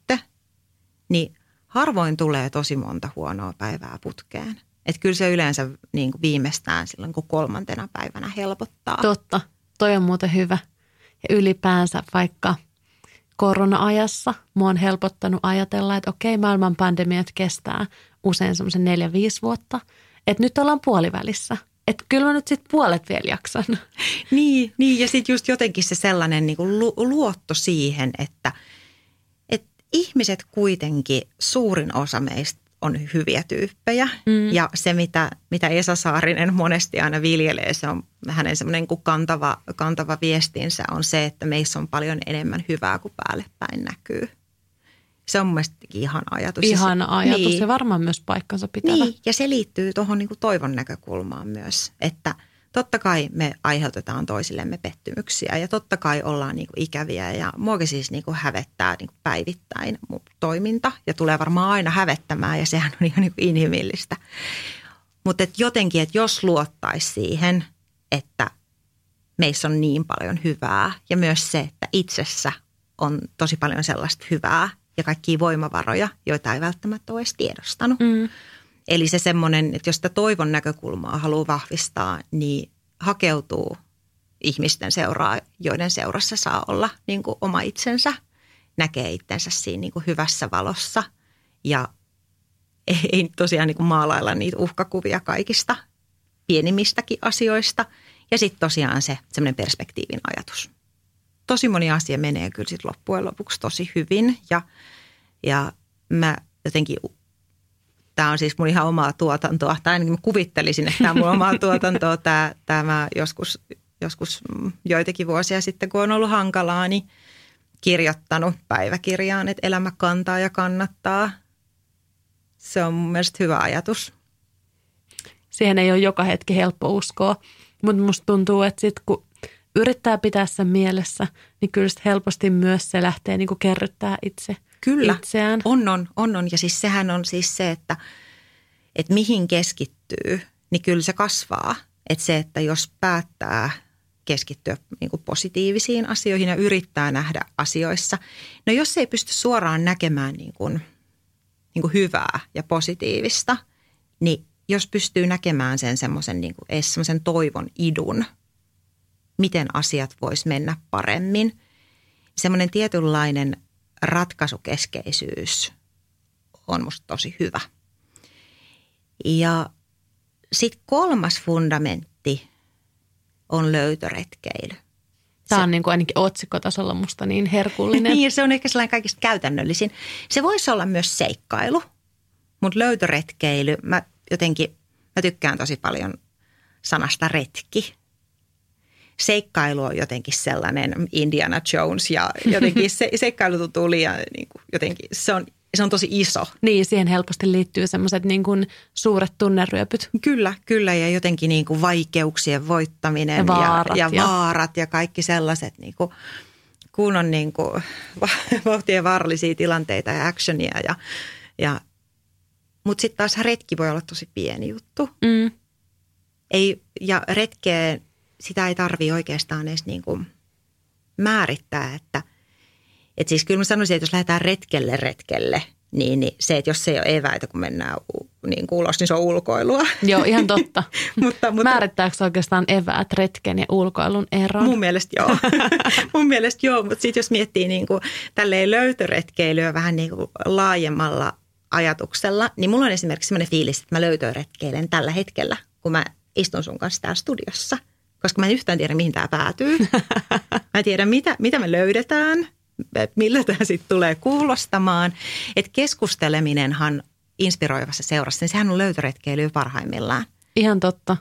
niin harvoin tulee tosi monta huonoa päivää putkeen. Että kyllä se yleensä niin kuin viimeistään silloin, kun kolmantena päivänä helpottaa. Totta. Toi on muuten hyvä. Ja ylipäänsä vaikka korona-ajassa mua on helpottanut ajatella, että okei, maailman pandemiat kestää usein semmoisen neljä, viisi vuotta. Että nyt ollaan puolivälissä. Että kyllä mä nyt sitten puolet vielä jaksan. Niin, niin ja sitten just jotenkin se sellainen niin kuin luotto siihen, että, että ihmiset kuitenkin, suurin osa meistä on hyviä tyyppejä. Mm. Ja se, mitä, mitä Esa Saarinen monesti aina viljelee, se on hänen semmoinen kuin kantava, kantava viestinsä on se, että meissä on paljon enemmän hyvää kuin päälle päin näkyy. Se on mun mielestä ihan ajatus. Ihana ajatus niin. ja varmaan myös paikkansa pitävä. Niin, ja se liittyy tuohon niin toivon näkökulmaan myös, että – totta kai me aiheutetaan toisillemme pettymyksiä ja totta kai ollaan niin kuin ikäviä ja muakin siis niin kuin hävettää niin kuin päivittäin mun toiminta ja tulee varmaan aina hävettämään ja sehän on ihan niin kuin inhimillistä. Mutta et jotenkin, että jos luottaisi siihen, että meissä on niin paljon hyvää ja myös se, että itsessä on tosi paljon sellaista hyvää ja kaikkia voimavaroja, joita ei välttämättä ole edes tiedostanut. Mm. Eli se semmoinen, että jos sitä toivon näkökulmaa haluaa vahvistaa, niin hakeutuu ihmisten seuraa, joiden seurassa saa olla niin kuin oma itsensä, näkee itsensä siinä niin kuin hyvässä valossa ja ei tosiaan niin kuin maalailla niitä uhkakuvia kaikista pienimmistäkin asioista. Ja sitten tosiaan se semmoinen perspektiivin ajatus. Tosi moni asia menee kyllä sitten loppujen lopuksi tosi hyvin ja, ja mä jotenkin tämä on siis mun ihan omaa tuotantoa, tai ainakin mä kuvittelisin, että tämä on mun omaa tuotantoa, tämä, tämä joskus, joskus joitakin vuosia sitten, kun on ollut hankalaa, niin kirjoittanut päiväkirjaan, että elämä kantaa ja kannattaa. Se on mun mielestä hyvä ajatus. Siihen ei ole joka hetki helppo uskoa, mutta musta tuntuu, että sit kun yrittää pitää sen mielessä, niin kyllä helposti myös se lähtee niin kerryttää itse – Kyllä, itseään. on, on, on, on. Ja siis sehän on siis se, että, että mihin keskittyy, niin kyllä se kasvaa. Että se, että jos päättää keskittyä niin kuin positiivisiin asioihin ja yrittää nähdä asioissa. No jos ei pysty suoraan näkemään niin kuin, niin kuin hyvää ja positiivista, niin jos pystyy näkemään sen semmoisen niin semmoisen toivon idun, miten asiat vois mennä paremmin. Semmoinen tietynlainen ratkaisukeskeisyys on musta tosi hyvä. Ja sitten kolmas fundamentti on löytöretkeily. Tämä on niin kuin ainakin otsikkotasolla musta niin herkullinen. niin, se on ehkä sellainen kaikista käytännöllisin. Se voisi olla myös seikkailu, mutta löytöretkeily, mä jotenkin, mä tykkään tosi paljon sanasta retki seikkailu on jotenkin sellainen Indiana Jones ja jotenkin se, seikkailu tuntuu liian niin kuin jotenkin, se on, se on tosi iso. Niin, siihen helposti liittyy semmoiset niin kuin suuret tunneryöpyt. Kyllä, kyllä ja jotenkin niin kuin vaikeuksien voittaminen ja vaarat ja, ja, ja vaarat ja kaikki sellaiset niin kuin, kun on niin kuin vauhtia vaarallisia tilanteita ja actionia ja, ja mutta sitten taas retki voi olla tosi pieni juttu. Mm. Ei, ja retkeen sitä ei tarvi oikeastaan edes niin kuin määrittää, että et siis kyllä mä sanoisin, että jos lähdetään retkelle retkelle, niin, niin se, että jos se ei ole eväitä, kun mennään niin kuin ulos, niin se on ulkoilua. Joo, ihan totta. mutta, mutta, Määrittääkö oikeastaan eväät retken ja ulkoilun eron? Mun mielestä joo. mun mielestä joo, mutta sitten jos miettii niin kuin tälleen löytöretkeilyä vähän niin kuin laajemmalla ajatuksella, niin mulla on esimerkiksi sellainen fiilis, että mä löytöretkeilen tällä hetkellä, kun mä istun sun kanssa täällä studiossa – koska mä en yhtään tiedä, mihin tämä päätyy. Mä en tiedä, mitä, mitä me löydetään, millä tämä sitten tulee kuulostamaan. Että keskusteleminenhan inspiroivassa seurassa, niin sehän on löytöretkeily parhaimmillaan. Ihan totta.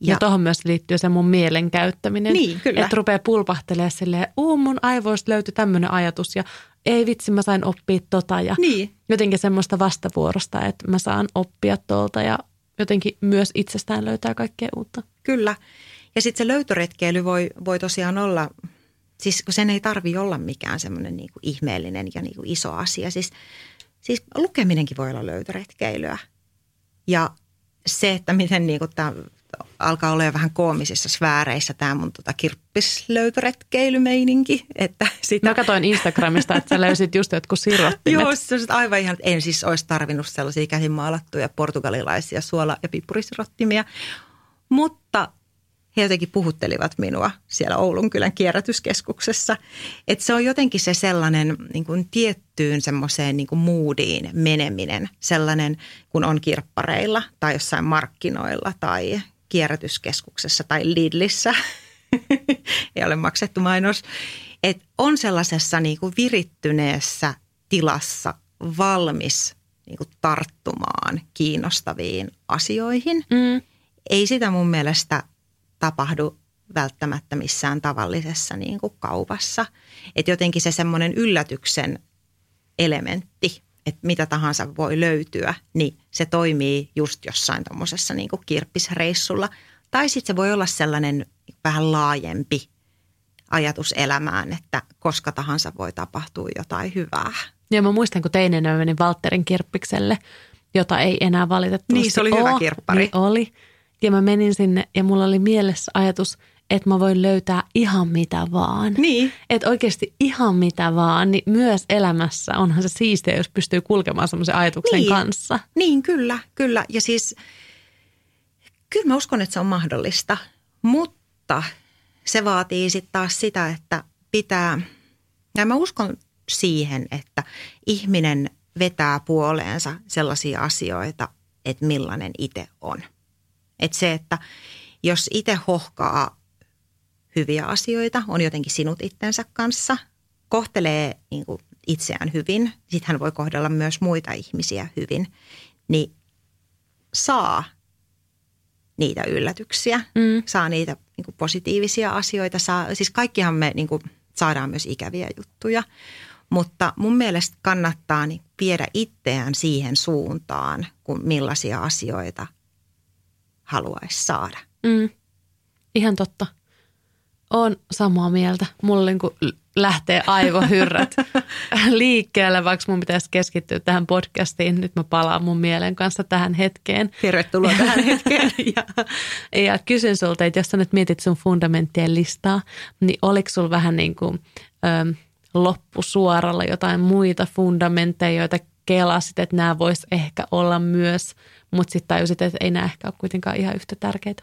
Ja, ja tuohon myös liittyy se mun mielen käyttäminen. Niin, kyllä. Että rupeaa pulpahtelemaan silleen, uu mun aivoista löytyi tämmöinen ajatus ja ei vitsi mä sain oppia tota. Ja niin. jotenkin semmoista vastavuorosta, että mä saan oppia tuolta ja jotenkin myös itsestään löytää kaikkea uutta. Kyllä. Ja sitten se löytöretkeily voi, voi tosiaan olla, siis kun sen ei tarvi olla mikään semmoinen niin kuin ihmeellinen ja niin kuin iso asia. Siis, siis lukeminenkin voi olla löytöretkeilyä. Ja se, että miten niin kuin tämä alkaa olla vähän koomisissa sfääreissä tämä mun tota kirppislöytöretkeilymeininki. Että sitä... Mä katsoin Instagramista, että sä löysit just jotkut sirottimet. Joo, se on aivan ihan, en siis olisi tarvinnut sellaisia käsimaalattuja portugalilaisia suola- ja pippurisirottimia. Mutta he jotenkin puhuttelivat minua siellä Oulun kylän kierrätyskeskuksessa. Että se on jotenkin se sellainen niin kuin tiettyyn semmoiseen niin kuin moodiin meneminen. Sellainen, kun on kirppareilla tai jossain markkinoilla tai kierrätyskeskuksessa tai Lidlissä. Ei ole maksettu mainos. Että on sellaisessa niin kuin virittyneessä tilassa valmis niin kuin tarttumaan kiinnostaviin asioihin. Mm. Ei sitä mun mielestä tapahdu välttämättä missään tavallisessa niin kuin kaupassa. Että jotenkin se semmoinen yllätyksen elementti, että mitä tahansa voi löytyä, niin se toimii just jossain tuommoisessa niin kuin kirppisreissulla. Tai sitten se voi olla sellainen vähän laajempi ajatus elämään, että koska tahansa voi tapahtua jotain hyvää. Ja mä muistan, kun teinenä menin Walterin kirppikselle, jota ei enää valitettavasti Niin, se oli ole. hyvä kirppari. Niin oli. Ja mä menin sinne ja mulla oli mielessä ajatus, että mä voin löytää ihan mitä vaan. Niin. Että oikeasti ihan mitä vaan, niin myös elämässä onhan se siistiä, jos pystyy kulkemaan semmoisen ajatuksen Niin. kanssa. Niin, kyllä, kyllä. Ja siis kyllä mä uskon, että se on mahdollista, mutta se vaatii sitten taas sitä, että pitää, ja mä uskon siihen, että ihminen vetää puoleensa sellaisia asioita, että millainen itse on. Että se, että jos itse hohkaa hyviä asioita, on jotenkin sinut itsensä kanssa, kohtelee niin kuin itseään hyvin, sitten hän voi kohdella myös muita ihmisiä hyvin, niin saa niitä yllätyksiä, mm. saa niitä niin kuin positiivisia asioita. Saa, siis kaikkihan me niin kuin, saadaan myös ikäviä juttuja, mutta mun mielestä kannattaa niin viedä itseään siihen suuntaan, kun millaisia asioita haluaisi saada. Mm. Ihan totta. On samaa mieltä. Mulla niin kuin lähtee aivohyrrät liikkeelle, vaikka mun pitäisi keskittyä tähän podcastiin. Nyt mä palaan mun mielen kanssa tähän hetkeen. Tervetuloa tähän hetkeen. ja, ja kysyn sulta, että jos sä nyt mietit sun fundamenttien listaa, niin oliko sulla vähän niin kuin ö, loppusuoralla jotain muita fundamentteja, joita kelasit, että nämä vois ehkä olla myös, mutta sitten tajusit, että ei nämä ehkä ole kuitenkaan ihan yhtä tärkeitä?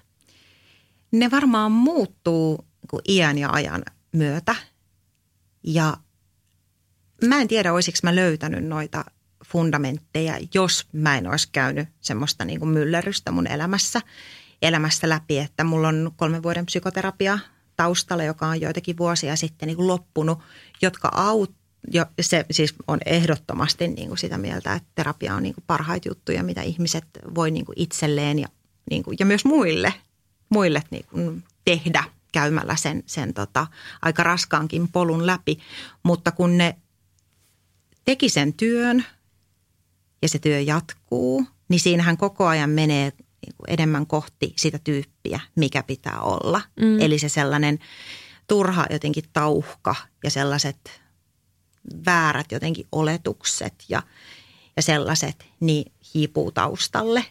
Ne varmaan muuttuu niin iän ja ajan myötä. Ja mä en tiedä, olisiko mä löytänyt noita fundamentteja, jos mä en olisi käynyt semmoista niin kuin myllerrystä mun elämässä, elämässä läpi, että mulla on kolmen vuoden psykoterapia taustalla, joka on joitakin vuosia sitten niin kuin loppunut, jotka aut, jo, se siis on ehdottomasti niin kuin sitä mieltä, että terapia on niin kuin parhaita juttuja, mitä ihmiset voi niin kuin itselleen ja, niin kuin, ja myös muille, muille niin kuin tehdä käymällä sen, sen tota, aika raskaankin polun läpi. Mutta kun ne teki sen työn ja se työ jatkuu, niin siinähän koko ajan menee niin kuin enemmän kohti sitä tyyppiä, mikä pitää olla. Mm. Eli se sellainen turha jotenkin tauhka ja sellaiset väärät jotenkin oletukset ja, ja sellaiset, niin hiipuu taustalle.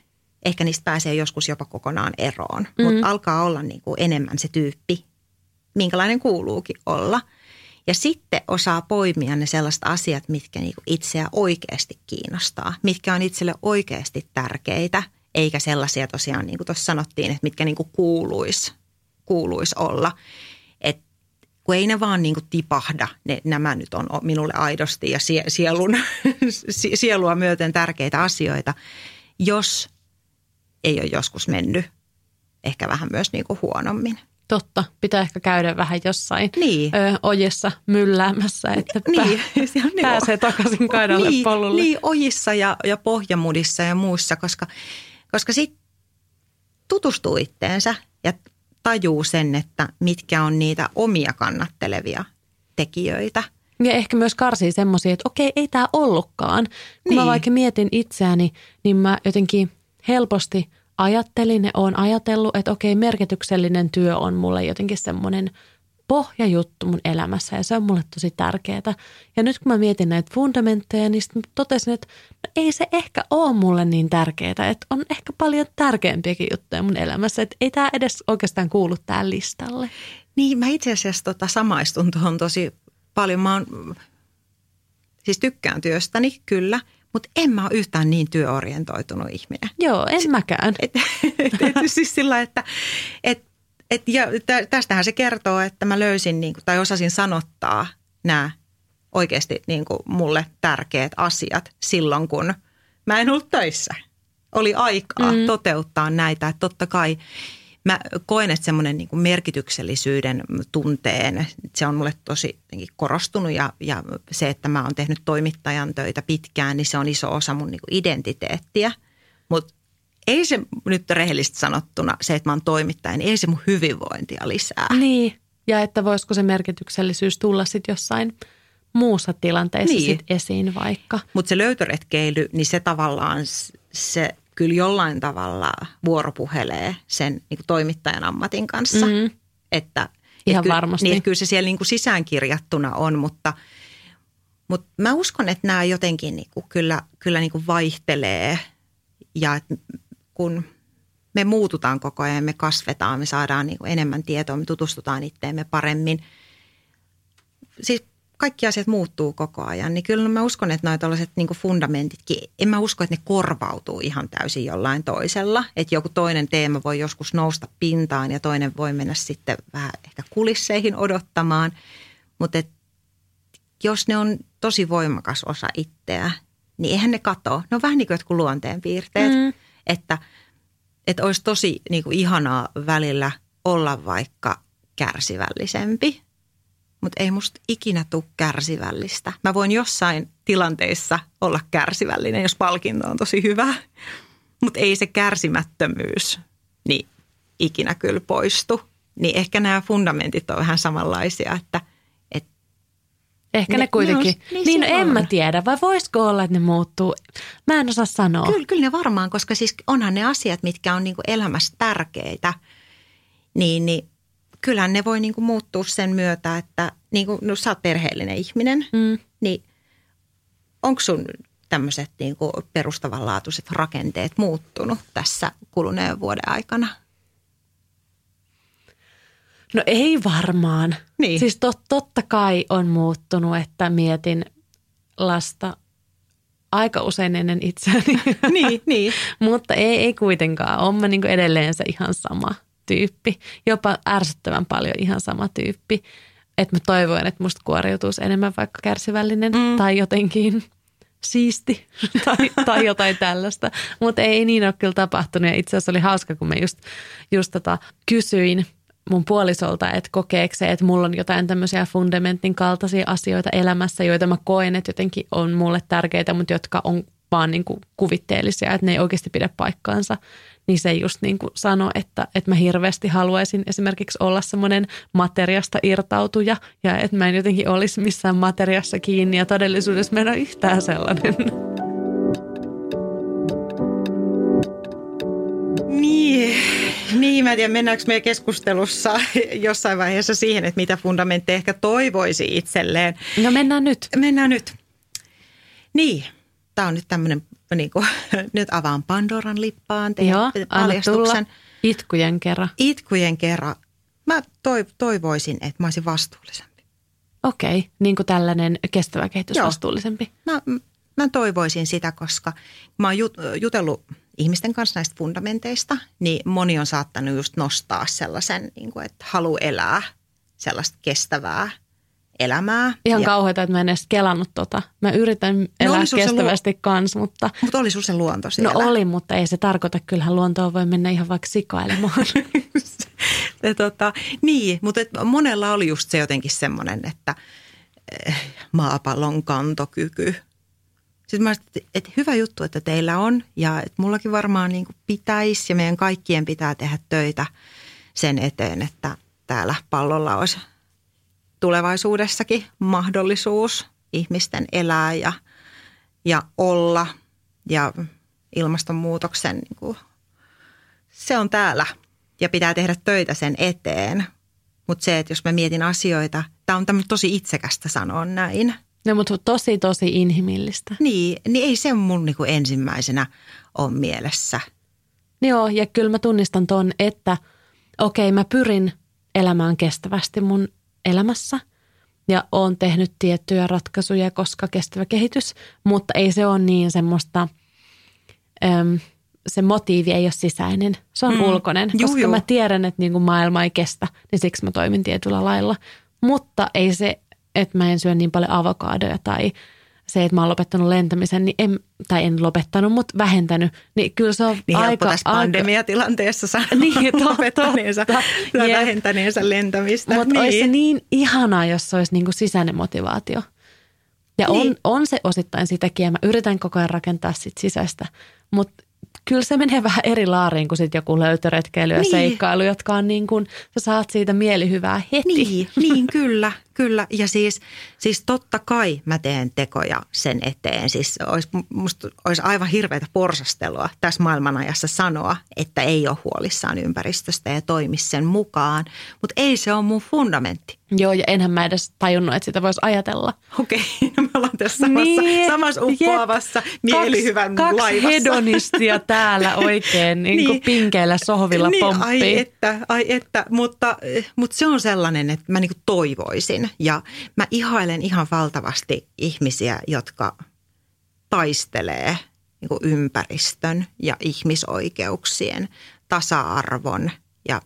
Ehkä niistä pääsee joskus jopa kokonaan eroon, mm. mutta alkaa olla niin kuin enemmän se tyyppi, minkälainen kuuluukin olla. Ja sitten osaa poimia ne sellaiset asiat, mitkä niin kuin itseä oikeasti kiinnostaa, mitkä on itselle oikeasti tärkeitä, eikä sellaisia tosiaan, niin kuin tuossa sanottiin, että mitkä niin kuin kuuluisi, kuuluisi olla. Kun ei ne vaan niin kuin tipahda, ne, nämä nyt on minulle aidosti ja sie, sielun, sielua myöten tärkeitä asioita, jos ei ole joskus mennyt ehkä vähän myös niin kuin huonommin. Totta, pitää ehkä käydä vähän jossain Niin. ö, ojessa mylläämässä, että Niin, pää, on pääsee takaisin kaidalle niin, polulle. Niin, ojissa ja, ja pohjamudissa ja muussa, koska, koska sitten tutustuu itteensä ja tajuu sen, että mitkä on niitä omia kannattelevia tekijöitä. Ja ehkä myös karsii semmoisia, että okei, ei tämä ollutkaan. Kun niin. mä vaikka mietin itseäni, niin mä jotenkin helposti ajattelin ja oon ajatellut, että okei, merkityksellinen työ on mulle jotenkin semmoinen pohjajuttu mun elämässä ja se on mulle tosi tärkeää. Ja nyt kun mä mietin näitä fundamentteja, niin sitten totesin, että no ei se ehkä ole mulle niin tärkeää, että on ehkä paljon tärkeämpiäkin juttuja mun elämässä, että ei tämä edes oikeastaan kuulu tähän listalle. Niin, mä itse asiassa tota samaistun tuohon tosi paljon. Mä oon, siis tykkään työstäni, kyllä, mutta en mä ole yhtään niin työorientoitunut ihminen. Joo, en mäkään. Et, et, et, siis sillä, että et, et, ja tästähän se kertoo, että mä löysin niin kuin, tai osasin sanottaa nämä oikeasti niin kuin mulle tärkeät asiat silloin, kun mä en ollut töissä. Oli aikaa mm. toteuttaa näitä. Että totta kai mä koen, että semmoinen niin merkityksellisyyden tunteen, se on mulle tosi korostunut ja, ja se, että mä oon tehnyt toimittajan töitä pitkään, niin se on iso osa mun niin identiteettiä. Mutta ei se nyt rehellisesti sanottuna se, että mä oon toimittaja, niin ei se mun hyvinvointia lisää. Niin, ja että voisiko se merkityksellisyys tulla sitten jossain muussa tilanteessa niin. sit esiin vaikka. Mutta se löytöretkeily, niin se tavallaan se kyllä jollain tavalla vuoropuhelee sen niin kuin toimittajan ammatin kanssa. Mm. Että, Ihan et kyllä, varmasti. Niin, että kyllä se siellä niin kuin sisäänkirjattuna on, mutta, mutta mä uskon, että nämä jotenkin niin kuin kyllä, kyllä niin kuin vaihtelee ja että kun me muututaan koko ajan, me kasvetaan, me saadaan niin kuin enemmän tietoa, me tutustutaan itteemme paremmin. Siis kaikki asiat muuttuu koko ajan, niin kyllä mä uskon, että noin tällaiset niin fundamentitkin, en mä usko, että ne korvautuu ihan täysin jollain toisella. Että joku toinen teema voi joskus nousta pintaan ja toinen voi mennä sitten vähän ehkä kulisseihin odottamaan. Mutta jos ne on tosi voimakas osa itseä, niin eihän ne katoa. Ne on vähän niin kuin luonteen piirteet, mm. Että, että olisi tosi niin kuin ihanaa välillä olla vaikka kärsivällisempi mutta ei musta ikinä tule kärsivällistä. Mä voin jossain tilanteissa olla kärsivällinen, jos palkinto on tosi hyvä, mutta ei se kärsimättömyys niin ikinä kyllä poistu. Niin ehkä nämä fundamentit on vähän samanlaisia, että et, Ehkä ne, ne kuitenkin. Ne on, niin, niin no en mä tiedä, vai voisiko olla, että ne muuttuu? Mä en osaa sanoa. Kyllä, kyllä ne varmaan, koska siis onhan ne asiat, mitkä on niinku elämässä tärkeitä, niin, niin kyllähän ne voi niin kuin muuttua sen myötä, että niin kuin, no, sä oot perheellinen ihminen, mm. niin onko sun tämmöiset niin perustavanlaatuiset rakenteet muuttunut tässä kuluneen vuoden aikana? No ei varmaan. Niin. Siis tot, totta kai on muuttunut, että mietin lasta aika usein ennen itseäni. niin, niin. Mutta ei, ei kuitenkaan. Olen mä niin edelleen se ihan sama tyyppi. Jopa ärsyttävän paljon ihan sama tyyppi. Että mä toivoin, että musta kuoriutuisi enemmän vaikka kärsivällinen mm. tai jotenkin siisti tai, tai jotain tällaista. Mutta ei niin ole kyllä tapahtunut. Ja itse asiassa oli hauska, kun mä just, just tota, kysyin mun puolisolta, että kokeeko se, että mulla on jotain tämmöisiä fundamentin kaltaisia asioita elämässä, joita mä koen, että jotenkin on mulle tärkeitä, mutta jotka on vaan niin kuin kuvitteellisia, että ne ei oikeasti pidä paikkaansa niin se just niin kuin sanoi, että, että mä hirveästi haluaisin esimerkiksi olla semmoinen materiasta irtautuja ja että mä en jotenkin olisi missään materiassa kiinni ja todellisuudessa mä en ole yhtään sellainen. Niin, niin mä en tiedä, mennäänkö meidän keskustelussa jossain vaiheessa siihen, että mitä fundamentti ehkä toivoisi itselleen. No mennään nyt. Mennään nyt. Niin, tämä on nyt tämmöinen niin kuin, nyt avaan Pandoran lippaan, teen Joo, paljastuksen. Itkujen kerran. Itkujen kerran. Mä toivoisin, että mä olisin vastuullisempi. Okei, okay, niin kuin tällainen kestävä kehitys Joo. vastuullisempi. Mä, mä toivoisin sitä, koska mä oon jutellut ihmisten kanssa näistä fundamenteista, niin moni on saattanut just nostaa sellaisen, niin kuin, että halu elää sellaista kestävää – elämää. Ihan ja... kauheata, että mä en edes kelannut tota. Mä yritän no elää no kestävästi luo... kans, mutta... Mutta oli se luonto siellä. No oli, mutta ei se tarkoita. Kyllähän luontoon voi mennä ihan vaikka sikailemaan. ja tota, niin, mutta et monella oli just se jotenkin semmoinen, että eh, maapallon kantokyky. Sitten mä että, että hyvä juttu, että teillä on ja että mullakin varmaan niin pitäisi ja meidän kaikkien pitää tehdä töitä sen eteen, että täällä pallolla olisi – tulevaisuudessakin mahdollisuus ihmisten elää ja, ja olla ja ilmastonmuutoksen, niin kuin, se on täällä ja pitää tehdä töitä sen eteen. Mutta se, että jos mä mietin asioita, tämä on tosi itsekästä sanoa näin. No, mutta tosi, tosi inhimillistä. Niin, niin ei se mun niinku ensimmäisenä ole mielessä. Joo, ja kyllä mä tunnistan ton, että okei, mä pyrin elämään kestävästi mun elämässä ja oon tehnyt tiettyjä ratkaisuja, koska kestävä kehitys, mutta ei se ole niin semmoista, äm, se motiivi ei ole sisäinen, se on mm. ulkoinen, Juh, koska juu. mä tiedän, että niin kuin maailma ei kestä, niin siksi mä toimin tietyllä lailla. Mutta ei se, että mä en syö niin paljon avokaadoja tai se, että mä oon lopettanut lentämisen, niin en, tai en lopettanut, mutta vähentänyt, niin kyllä se on niin aika... tässä pandemiatilanteessa sanoa niin, lopettaneensa ja vähentäneensä lentämistä. Mutta niin. olisi se niin ihanaa, jos se olisi niin kuin sisäinen motivaatio. Ja niin. on, on se osittain sitäkin ja mä yritän koko ajan rakentaa sit sisäistä, mutta kyllä se menee vähän eri laariin kuin sitten joku löytöretkeily ja niin. seikkailu, jotka on niin kuin, sä saat siitä mielihyvää heti. Niin, niin kyllä, kyllä. Ja siis, siis totta kai mä teen tekoja sen eteen. Siis olisi, musta olisi aivan hirveätä porsastelua tässä maailmanajassa sanoa, että ei ole huolissaan ympäristöstä ja toimi sen mukaan. Mutta ei se ole mun fundamentti. Joo, ja enhän mä edes tajunnut, että sitä voisi ajatella. Okei, no me ollaan tässä samassa, niin, samassa uppoavassa mielihyvän kaksi, laivassa. Kaksi hedonistia täällä oikein niin kuin niin, pinkeillä sohvilla niin, pomppii. Ai että, ai että, mutta, mutta se on sellainen, että mä niin kuin Ja mä ihailen ihan valtavasti ihmisiä, jotka taistelee niin kuin ympäristön ja ihmisoikeuksien, tasa-arvon ja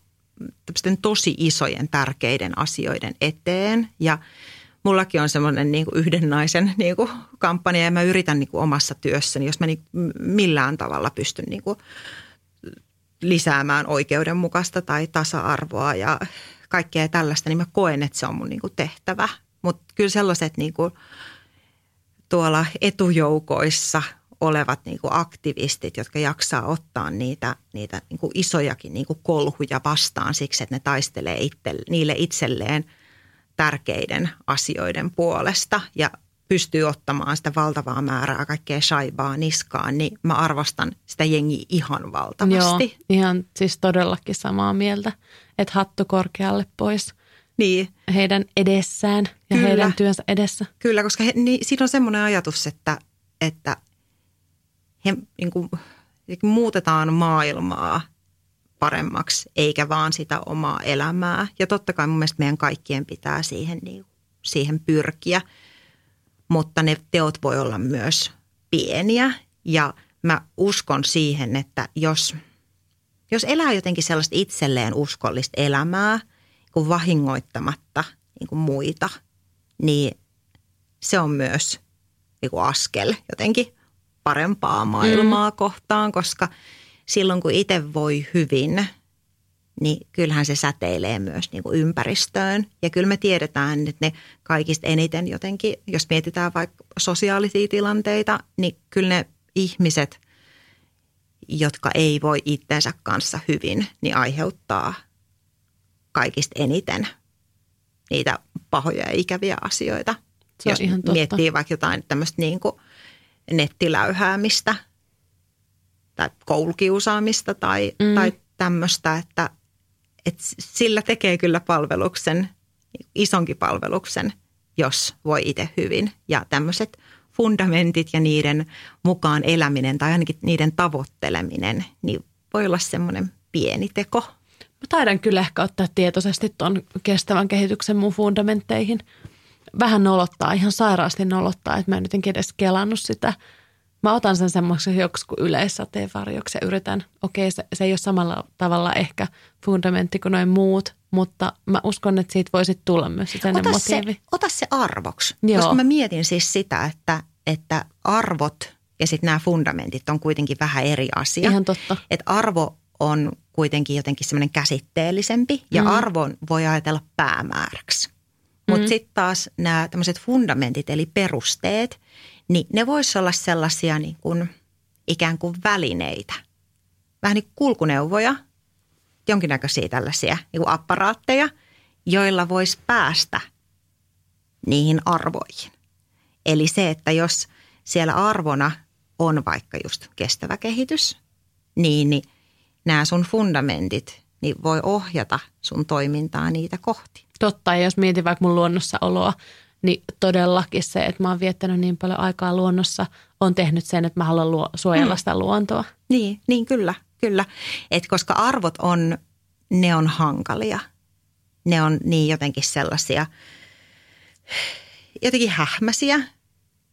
tosi isojen tärkeiden asioiden eteen. Ja mullakin on semmoinen niin yhden naisen niin kuin kampanja ja mä yritän niin kuin omassa työssäni, jos mä niin millään tavalla pystyn niin kuin lisäämään oikeudenmukaista tai tasa-arvoa ja kaikkea tällaista, niin mä koen, että se on mun niin kuin tehtävä. Mutta kyllä sellaiset niin kuin tuolla etujoukoissa olevat niin kuin aktivistit, jotka jaksaa ottaa niitä, niitä niin kuin isojakin niin kuin kolhuja vastaan siksi, että ne taistelee itse, niille itselleen tärkeiden asioiden puolesta ja pystyy ottamaan sitä valtavaa määrää kaikkea shaibaa niskaan, niin mä arvostan sitä jengiä ihan valtavasti. Joo, ihan siis todellakin samaa mieltä, että hattu korkealle pois niin. heidän edessään ja Kyllä. heidän työnsä edessä. Kyllä, koska he, niin, siinä on semmoinen ajatus, että, että he niin kuin, muutetaan maailmaa paremmaksi, eikä vaan sitä omaa elämää. Ja totta kai mun mielestä meidän kaikkien pitää siihen, niin, siihen pyrkiä, mutta ne teot voi olla myös pieniä. Ja mä uskon siihen, että jos, jos elää jotenkin sellaista itselleen uskollista elämää, kuin vahingoittamatta niin kuin muita, niin se on myös niin kuin askel jotenkin parempaa maailmaa mm. kohtaan, koska silloin kun itse voi hyvin, niin kyllähän se säteilee myös niin kuin ympäristöön. Ja kyllä me tiedetään, että ne kaikista eniten jotenkin, jos mietitään vaikka sosiaalisia tilanteita, niin kyllä ne ihmiset, jotka ei voi itsensä kanssa hyvin, niin aiheuttaa kaikista eniten niitä pahoja ja ikäviä asioita. Se jos ihan totta. miettii vaikka jotain tämmöistä niin kuin nettiläyhäämistä tai koulukiusaamista tai, mm. tai tämmöistä, että, että sillä tekee kyllä palveluksen, isonkin palveluksen, jos voi itse hyvin. Ja tämmöiset fundamentit ja niiden mukaan eläminen tai ainakin niiden tavoitteleminen, niin voi olla semmoinen pieni teko. Mä taidan kyllä ehkä ottaa tietoisesti tuon kestävän kehityksen mun fundamentteihin. Vähän nolottaa, ihan sairaasti nolottaa, että mä en jotenkin edes kelannut sitä – Mä otan sen semmoisen joksi kuin yleissateenvarjoksi ja yritän, okei okay, se, se ei ole samalla tavalla ehkä fundamentti kuin noin muut, mutta mä uskon, että siitä voisi tulla myös sen ota motiivi. Se, ota se arvoksi, Joo. koska mä mietin siis sitä, että, että arvot ja sitten nämä fundamentit on kuitenkin vähän eri asia. Ihan totta. Että arvo on kuitenkin jotenkin semmoinen käsitteellisempi ja mm. arvon voi ajatella päämääräksi. Mutta mm. sitten taas nämä tämmöiset fundamentit eli perusteet – niin ne voisi olla sellaisia niin kuin ikään kuin välineitä. Vähän niin kuin kulkuneuvoja, jonkinnäköisiä tällaisia niin kuin apparaatteja, joilla voisi päästä niihin arvoihin. Eli se, että jos siellä arvona on vaikka just kestävä kehitys, niin, niin nämä sun fundamentit niin voi ohjata sun toimintaa niitä kohti. Totta, ja jos mietin vaikka mun luonnossa oloa, niin todellakin se, että mä oon viettänyt niin paljon aikaa luonnossa, on tehnyt sen, että mä haluan luo, suojella mm. sitä luontoa. Niin, niin kyllä, kyllä. Et koska arvot on, ne on hankalia. Ne on niin jotenkin sellaisia, jotenkin hähmäsiä,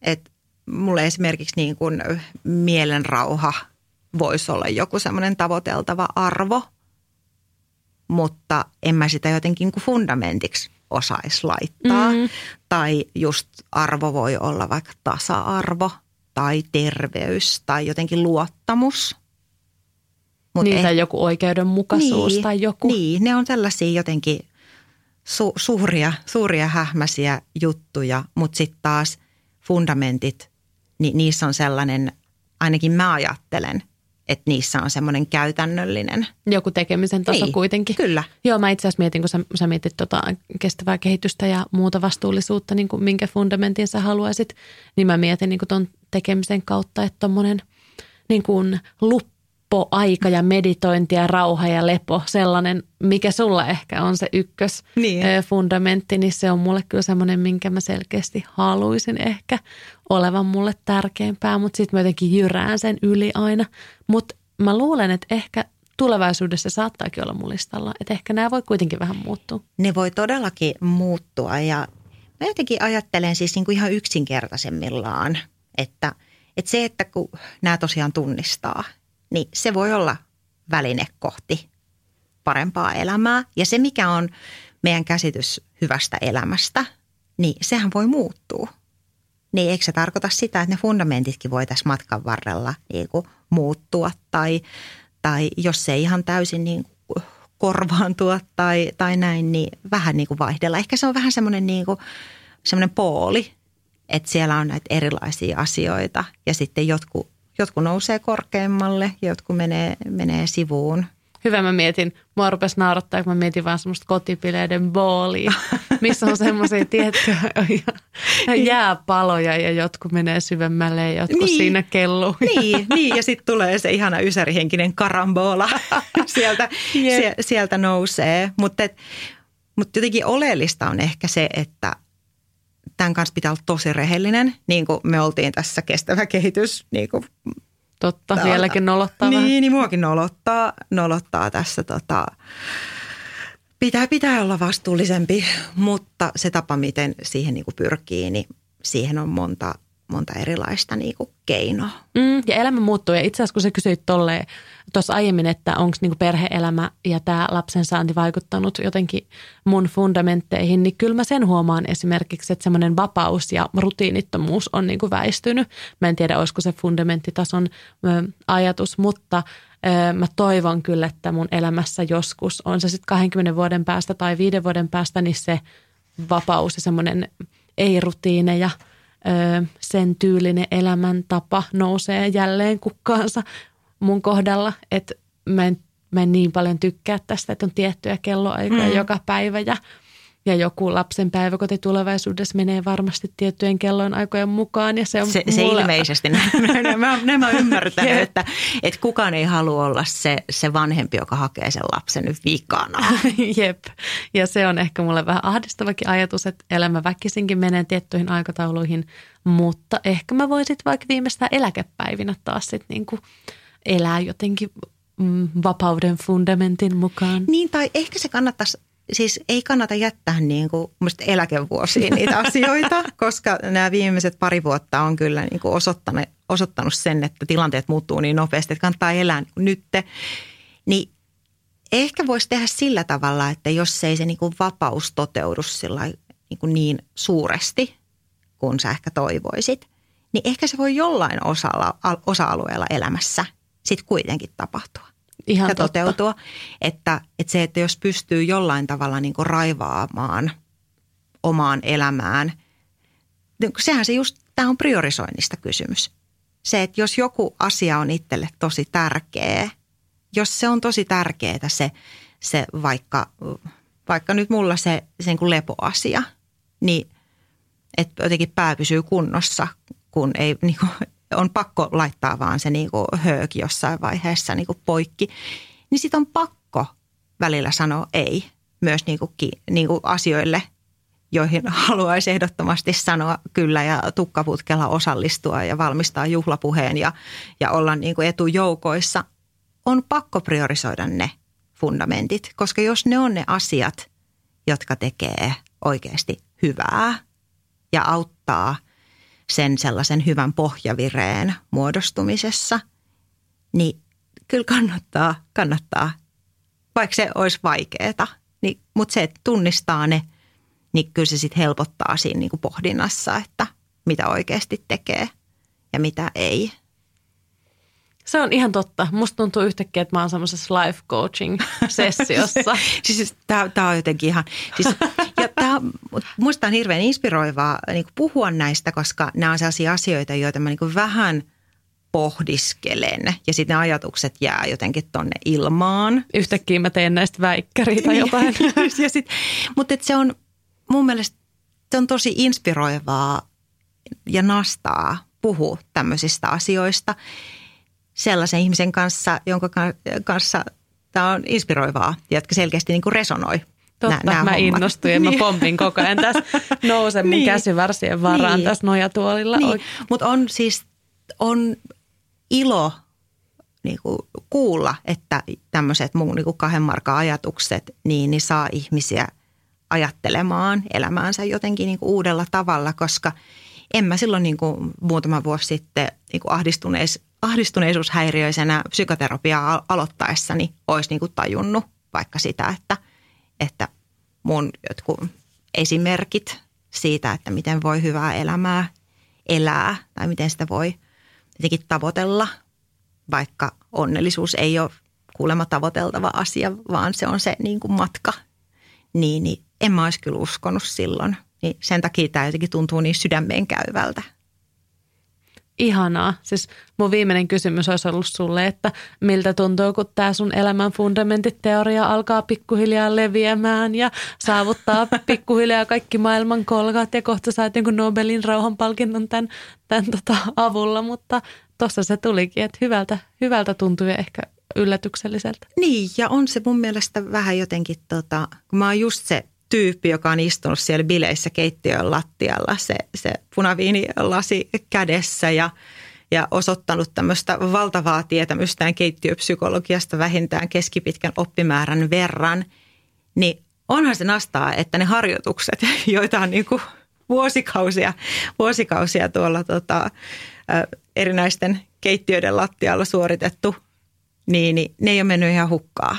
että mulle esimerkiksi niin kuin mielenrauha voisi olla joku semmoinen tavoiteltava arvo, mutta en mä sitä jotenkin kuin fundamentiksi osaisi laittaa. Mm. Tai just arvo voi olla vaikka tasa-arvo tai terveys tai jotenkin luottamus. Mut niin, eh- tai joku oikeudenmukaisuus niin, tai joku. Niin, ne on sellaisia jotenkin su- suuria, suuria hähmäisiä juttuja, mutta sitten taas fundamentit, niin niissä on sellainen, ainakin mä ajattelen – että niissä on semmoinen käytännöllinen. Joku tekemisen taso niin, kuitenkin. Kyllä. Joo, mä itse asiassa mietin, kun sä, sä mietit tota kestävää kehitystä ja muuta vastuullisuutta, niin kuin minkä fundamentin sä haluaisit, niin mä mietin niin kuin ton tekemisen kautta, että tommonen niin kuin luppu aika ja meditointi ja rauha ja lepo, sellainen, mikä sulla ehkä on se ykkös niin. fundamentti, niin se on mulle kyllä semmoinen, minkä mä selkeästi haluaisin ehkä olevan mulle tärkeämpää, mutta sitten mä jotenkin jyrään sen yli aina. Mutta mä luulen, että ehkä tulevaisuudessa saattaakin olla mulistalla, että ehkä nämä voi kuitenkin vähän muuttua. Ne voi todellakin muuttua ja mä jotenkin ajattelen siis niin kuin ihan yksinkertaisemmillaan, että, että se, että kun nämä tosiaan tunnistaa – niin se voi olla väline kohti parempaa elämää. Ja se, mikä on meidän käsitys hyvästä elämästä, niin sehän voi muuttua. Niin eikö se tarkoita sitä, että ne fundamentitkin voi tässä matkan varrella niin kuin muuttua tai, tai jos se ei ihan täysin niin kuin korvaantua tai, tai näin, niin vähän niin kuin vaihdella. Ehkä se on vähän semmoinen niin kuin, semmoinen pooli, että siellä on näitä erilaisia asioita ja sitten jotkut jotkut nousee korkeammalle, jotkut menee, menee sivuun. Hyvä mä mietin, mua rupesi naurattaa, kun mä mietin vaan semmoista kotipileiden boolia, missä on semmoisia tiettyjä jääpaloja ja jotkut menee syvemmälle ja jotkut niin, siinä kelluu. Niin, niin ja sitten tulee se ihana ysärihenkinen karambola sieltä, yep. sieltä nousee. Mutta mut jotenkin oleellista on ehkä se, että tämän kanssa pitää olla tosi rehellinen, niin kuin me oltiin tässä kestävä kehitys. Niin kuin, Totta, täällä. vieläkin nolottaa niin, vähän. Niin, muakin nolottaa, nolottaa tässä tota, pitää, pitää olla vastuullisempi, mutta se tapa, miten siihen niin kuin pyrkii, niin siihen on monta, monta erilaista niin kuin keinoa. Mm, ja elämä muuttuu ja itse asiassa kun sä kysyit tolleen tuossa aiemmin, että onko niinku perheelämä ja tämä lapsen saanti vaikuttanut jotenkin mun fundamentteihin, niin kyllä mä sen huomaan esimerkiksi, että semmoinen vapaus ja rutiinittomuus on niinku väistynyt. Mä en tiedä, olisiko se fundamenttitason ö, ajatus, mutta ö, mä toivon kyllä, että mun elämässä joskus, on se sitten 20 vuoden päästä tai viiden vuoden päästä, niin se vapaus ja semmoinen ei-rutiineja – sen tyylinen elämäntapa nousee jälleen kukkaansa mun kohdalla, että mä en, mä en niin paljon tykkää tästä, että on tiettyjä kelloaikoja mm. joka päivä ja ja joku lapsen päiväkoti tulevaisuudessa menee varmasti tiettyjen kellojen aikojen mukaan. Ja se, on se, se mulle... ilmeisesti, nämä, nämä ymmärtänyt, että, että kukaan ei halua olla se, se vanhempi, joka hakee sen lapsen nyt vikana. Jep, ja se on ehkä mulle vähän ahdistavakin ajatus, että elämä väkisinkin menee tiettyihin aikatauluihin, mutta ehkä mä voisin vaikka viimeistään eläkepäivinä taas sitten niin kuin elää jotenkin mm, vapauden fundamentin mukaan. Niin, tai ehkä se kannattaisi siis ei kannata jättää niin kuin eläkevuosiin niitä asioita, koska nämä viimeiset pari vuotta on kyllä niin kuin osoittanut, osoittanut sen, että tilanteet muuttuu niin nopeasti, että kannattaa elää niin nytte. Niin ehkä voisi tehdä sillä tavalla, että jos ei se niin kuin vapaus toteudu sillä niin, kuin niin suuresti kuin sä ehkä toivoisit, niin ehkä se voi jollain osalla, osa-alueella elämässä sitten kuitenkin tapahtua. Ihan ja totta. toteutua. Että, että se, että jos pystyy jollain tavalla niin kuin raivaamaan omaan elämään, niin sehän se just, tämä on priorisoinnista kysymys. Se, että jos joku asia on itselle tosi tärkeä, jos se on tosi tärkeää se, se vaikka, vaikka nyt mulla se, se niin kuin lepoasia, niin että jotenkin pää pysyy kunnossa, kun ei niin kuin, on pakko laittaa vaan se niin hööki jossain vaiheessa niin kuin poikki, niin sitten on pakko välillä sanoa ei myös niin kuin, niin kuin asioille, joihin haluaisi ehdottomasti sanoa kyllä ja tukkaputkella osallistua ja valmistaa juhlapuheen ja, ja olla niin kuin etujoukoissa, on pakko priorisoida ne fundamentit, koska jos ne on ne asiat, jotka tekee oikeasti hyvää ja auttaa sen sellaisen hyvän pohjavireen muodostumisessa, niin kyllä kannattaa, kannattaa, vaikka se olisi vaikeaa. Niin, mutta se, että tunnistaa ne, niin kyllä se sitten helpottaa siinä niin kuin pohdinnassa, että mitä oikeasti tekee ja mitä ei. Se on ihan totta. Musta tuntuu yhtäkkiä, että mä oon semmoisessa life coaching sessiossa. siis tämä on jotenkin ihan, siis, ja tää, musta on hirveän inspiroivaa niin puhua näistä, koska nämä on sellaisia asioita, joita mä niin vähän pohdiskelen ja sitten ne ajatukset jää jotenkin tonne ilmaan. Yhtäkkiä mä teen näistä väikkäriä tai jotain. ja sit, mutta se on mun mielestä se on tosi inspiroivaa ja nastaa puhua tämmöisistä asioista sellaisen ihmisen kanssa, jonka kanssa tämä on inspiroivaa ja jotka selkeästi niin kuin resonoi. Totta, nää, nää mä hommat. innostuin ja mä niin. pompin koko ajan tässä, nousen mun niin. käsivarsien varaan niin. tässä nojatuolilla. Niin. Mutta on siis, on ilo niin kuin kuulla, että tämmöiset mun niin kuin kahden markan ajatukset, niin, niin saa ihmisiä ajattelemaan elämäänsä jotenkin niin kuin uudella tavalla, koska en mä silloin niin kuin muutama vuosi sitten niin kuin ahdistuneis, ahdistuneisuushäiriöisenä psykoterapiaa aloittaessani olisi niin kuin tajunnut vaikka sitä, että, että mun jotkut esimerkit siitä, että miten voi hyvää elämää elää tai miten sitä voi jotenkin tavoitella, vaikka onnellisuus ei ole kuulemma tavoiteltava asia, vaan se on se niin kuin matka, niin, niin en mä olisi kyllä uskonut silloin. Niin sen takia tämä jotenkin tuntuu niin sydämeen käyvältä. Ihanaa. Siis mun viimeinen kysymys olisi ollut sulle, että miltä tuntuu, kun tämä sun elämän fundamenttiteoria alkaa pikkuhiljaa leviämään ja saavuttaa pikkuhiljaa kaikki maailman kolkat ja kohta saat jonkun Nobelin rauhanpalkinnon tämän, tämän tota avulla, mutta tuossa se tulikin, että hyvältä, hyvältä tuntui ehkä yllätykselliseltä. Niin, ja on se mun mielestä vähän jotenkin, tota, kun mä oon just se tyyppi, joka on istunut siellä bileissä keittiön lattialla, se, se punaviinilasi kädessä ja, ja osoittanut tämmöistä valtavaa tietämystään keittiöpsykologiasta vähintään keskipitkän oppimäärän verran, niin onhan se nastaa, että ne harjoitukset, joita on niin kuin vuosikausia, vuosikausia tuolla tota, erinäisten keittiöiden lattialla suoritettu, niin, niin ne ei ole mennyt ihan hukkaa.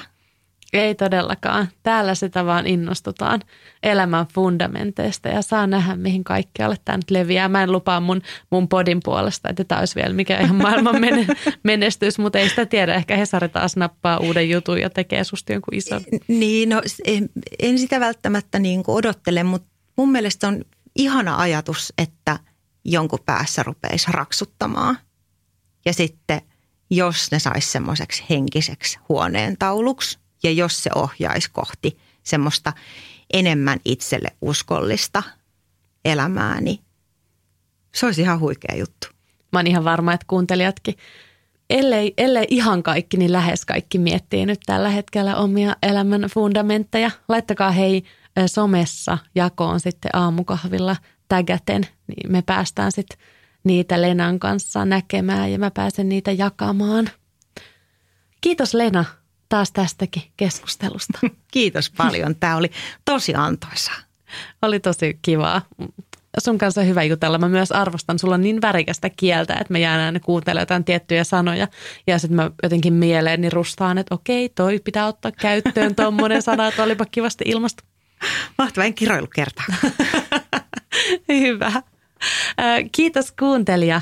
Ei todellakaan. Täällä sitä vaan innostutaan elämän fundamenteista ja saa nähdä, mihin kaikkialle tämä nyt leviää. Mä en lupaa mun, mun podin puolesta, että tämä olisi vielä mikä ihan maailman menestys, mutta ei sitä tiedä. Ehkä Hesari taas nappaa uuden jutun ja tekee susta jonkun ison. Niin, no en sitä välttämättä niin kuin odottele, mutta mun mielestä on ihana ajatus, että jonkun päässä rupeisi raksuttamaan. Ja sitten jos ne saisi semmoiseksi henkiseksi huoneen tauluksi – ja jos se ohjaisi kohti semmoista enemmän itselle uskollista elämää, niin se olisi ihan huikea juttu. Mä oon ihan varma, että kuuntelijatkin, ellei, ellei ihan kaikki, niin lähes kaikki miettii nyt tällä hetkellä omia elämän fundamentteja. Laittakaa hei somessa jakoon sitten aamukahvilla tägäten, niin me päästään sitten niitä Lenan kanssa näkemään ja mä pääsen niitä jakamaan. Kiitos Lena taas tästäkin keskustelusta. Kiitos paljon. Tämä oli tosi antoisa. Oli tosi kivaa. Sun kanssa hyvä jutella. Mä myös arvostan, sulla on niin värikästä kieltä, että mä jään aina kuuntelemaan jotain tiettyjä sanoja. Ja sitten mä jotenkin mieleeni rustaan, että okei, toi pitää ottaa käyttöön tuommoinen sana, että olipa kivasti ilmasta. Mahtavaa, en kiroilu kertaa. hyvä. Kiitos kuuntelija,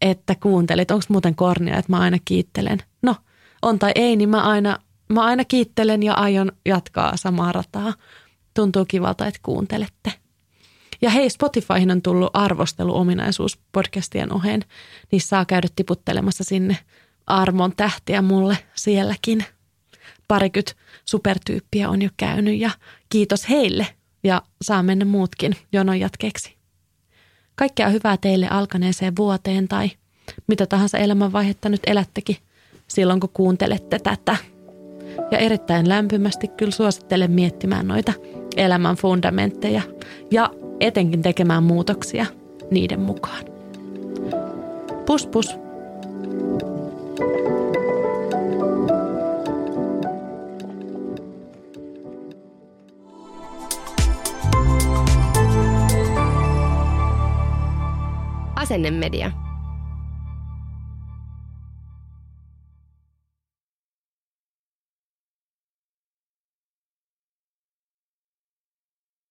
että kuuntelit. Onko muuten kornia, että mä aina kiittelen? No, on tai ei, niin mä aina, mä aina kiittelen ja aion jatkaa samaa rataa. Tuntuu kivalta, että kuuntelette. Ja hei, Spotifyhin on tullut arvosteluominaisuus podcastien oheen. Niissä saa käydä tiputtelemassa sinne armon tähtiä mulle sielläkin. Parikyt supertyyppiä on jo käynyt ja kiitos heille ja saa mennä muutkin jonon jatkeeksi. Kaikkea hyvää teille alkaneeseen vuoteen tai mitä tahansa elämänvaihetta nyt elättekin – silloin, kun kuuntelette tätä. Ja erittäin lämpimästi kyllä suosittelen miettimään noita elämän fundamentteja ja etenkin tekemään muutoksia niiden mukaan. Pus pus! Asennemedia.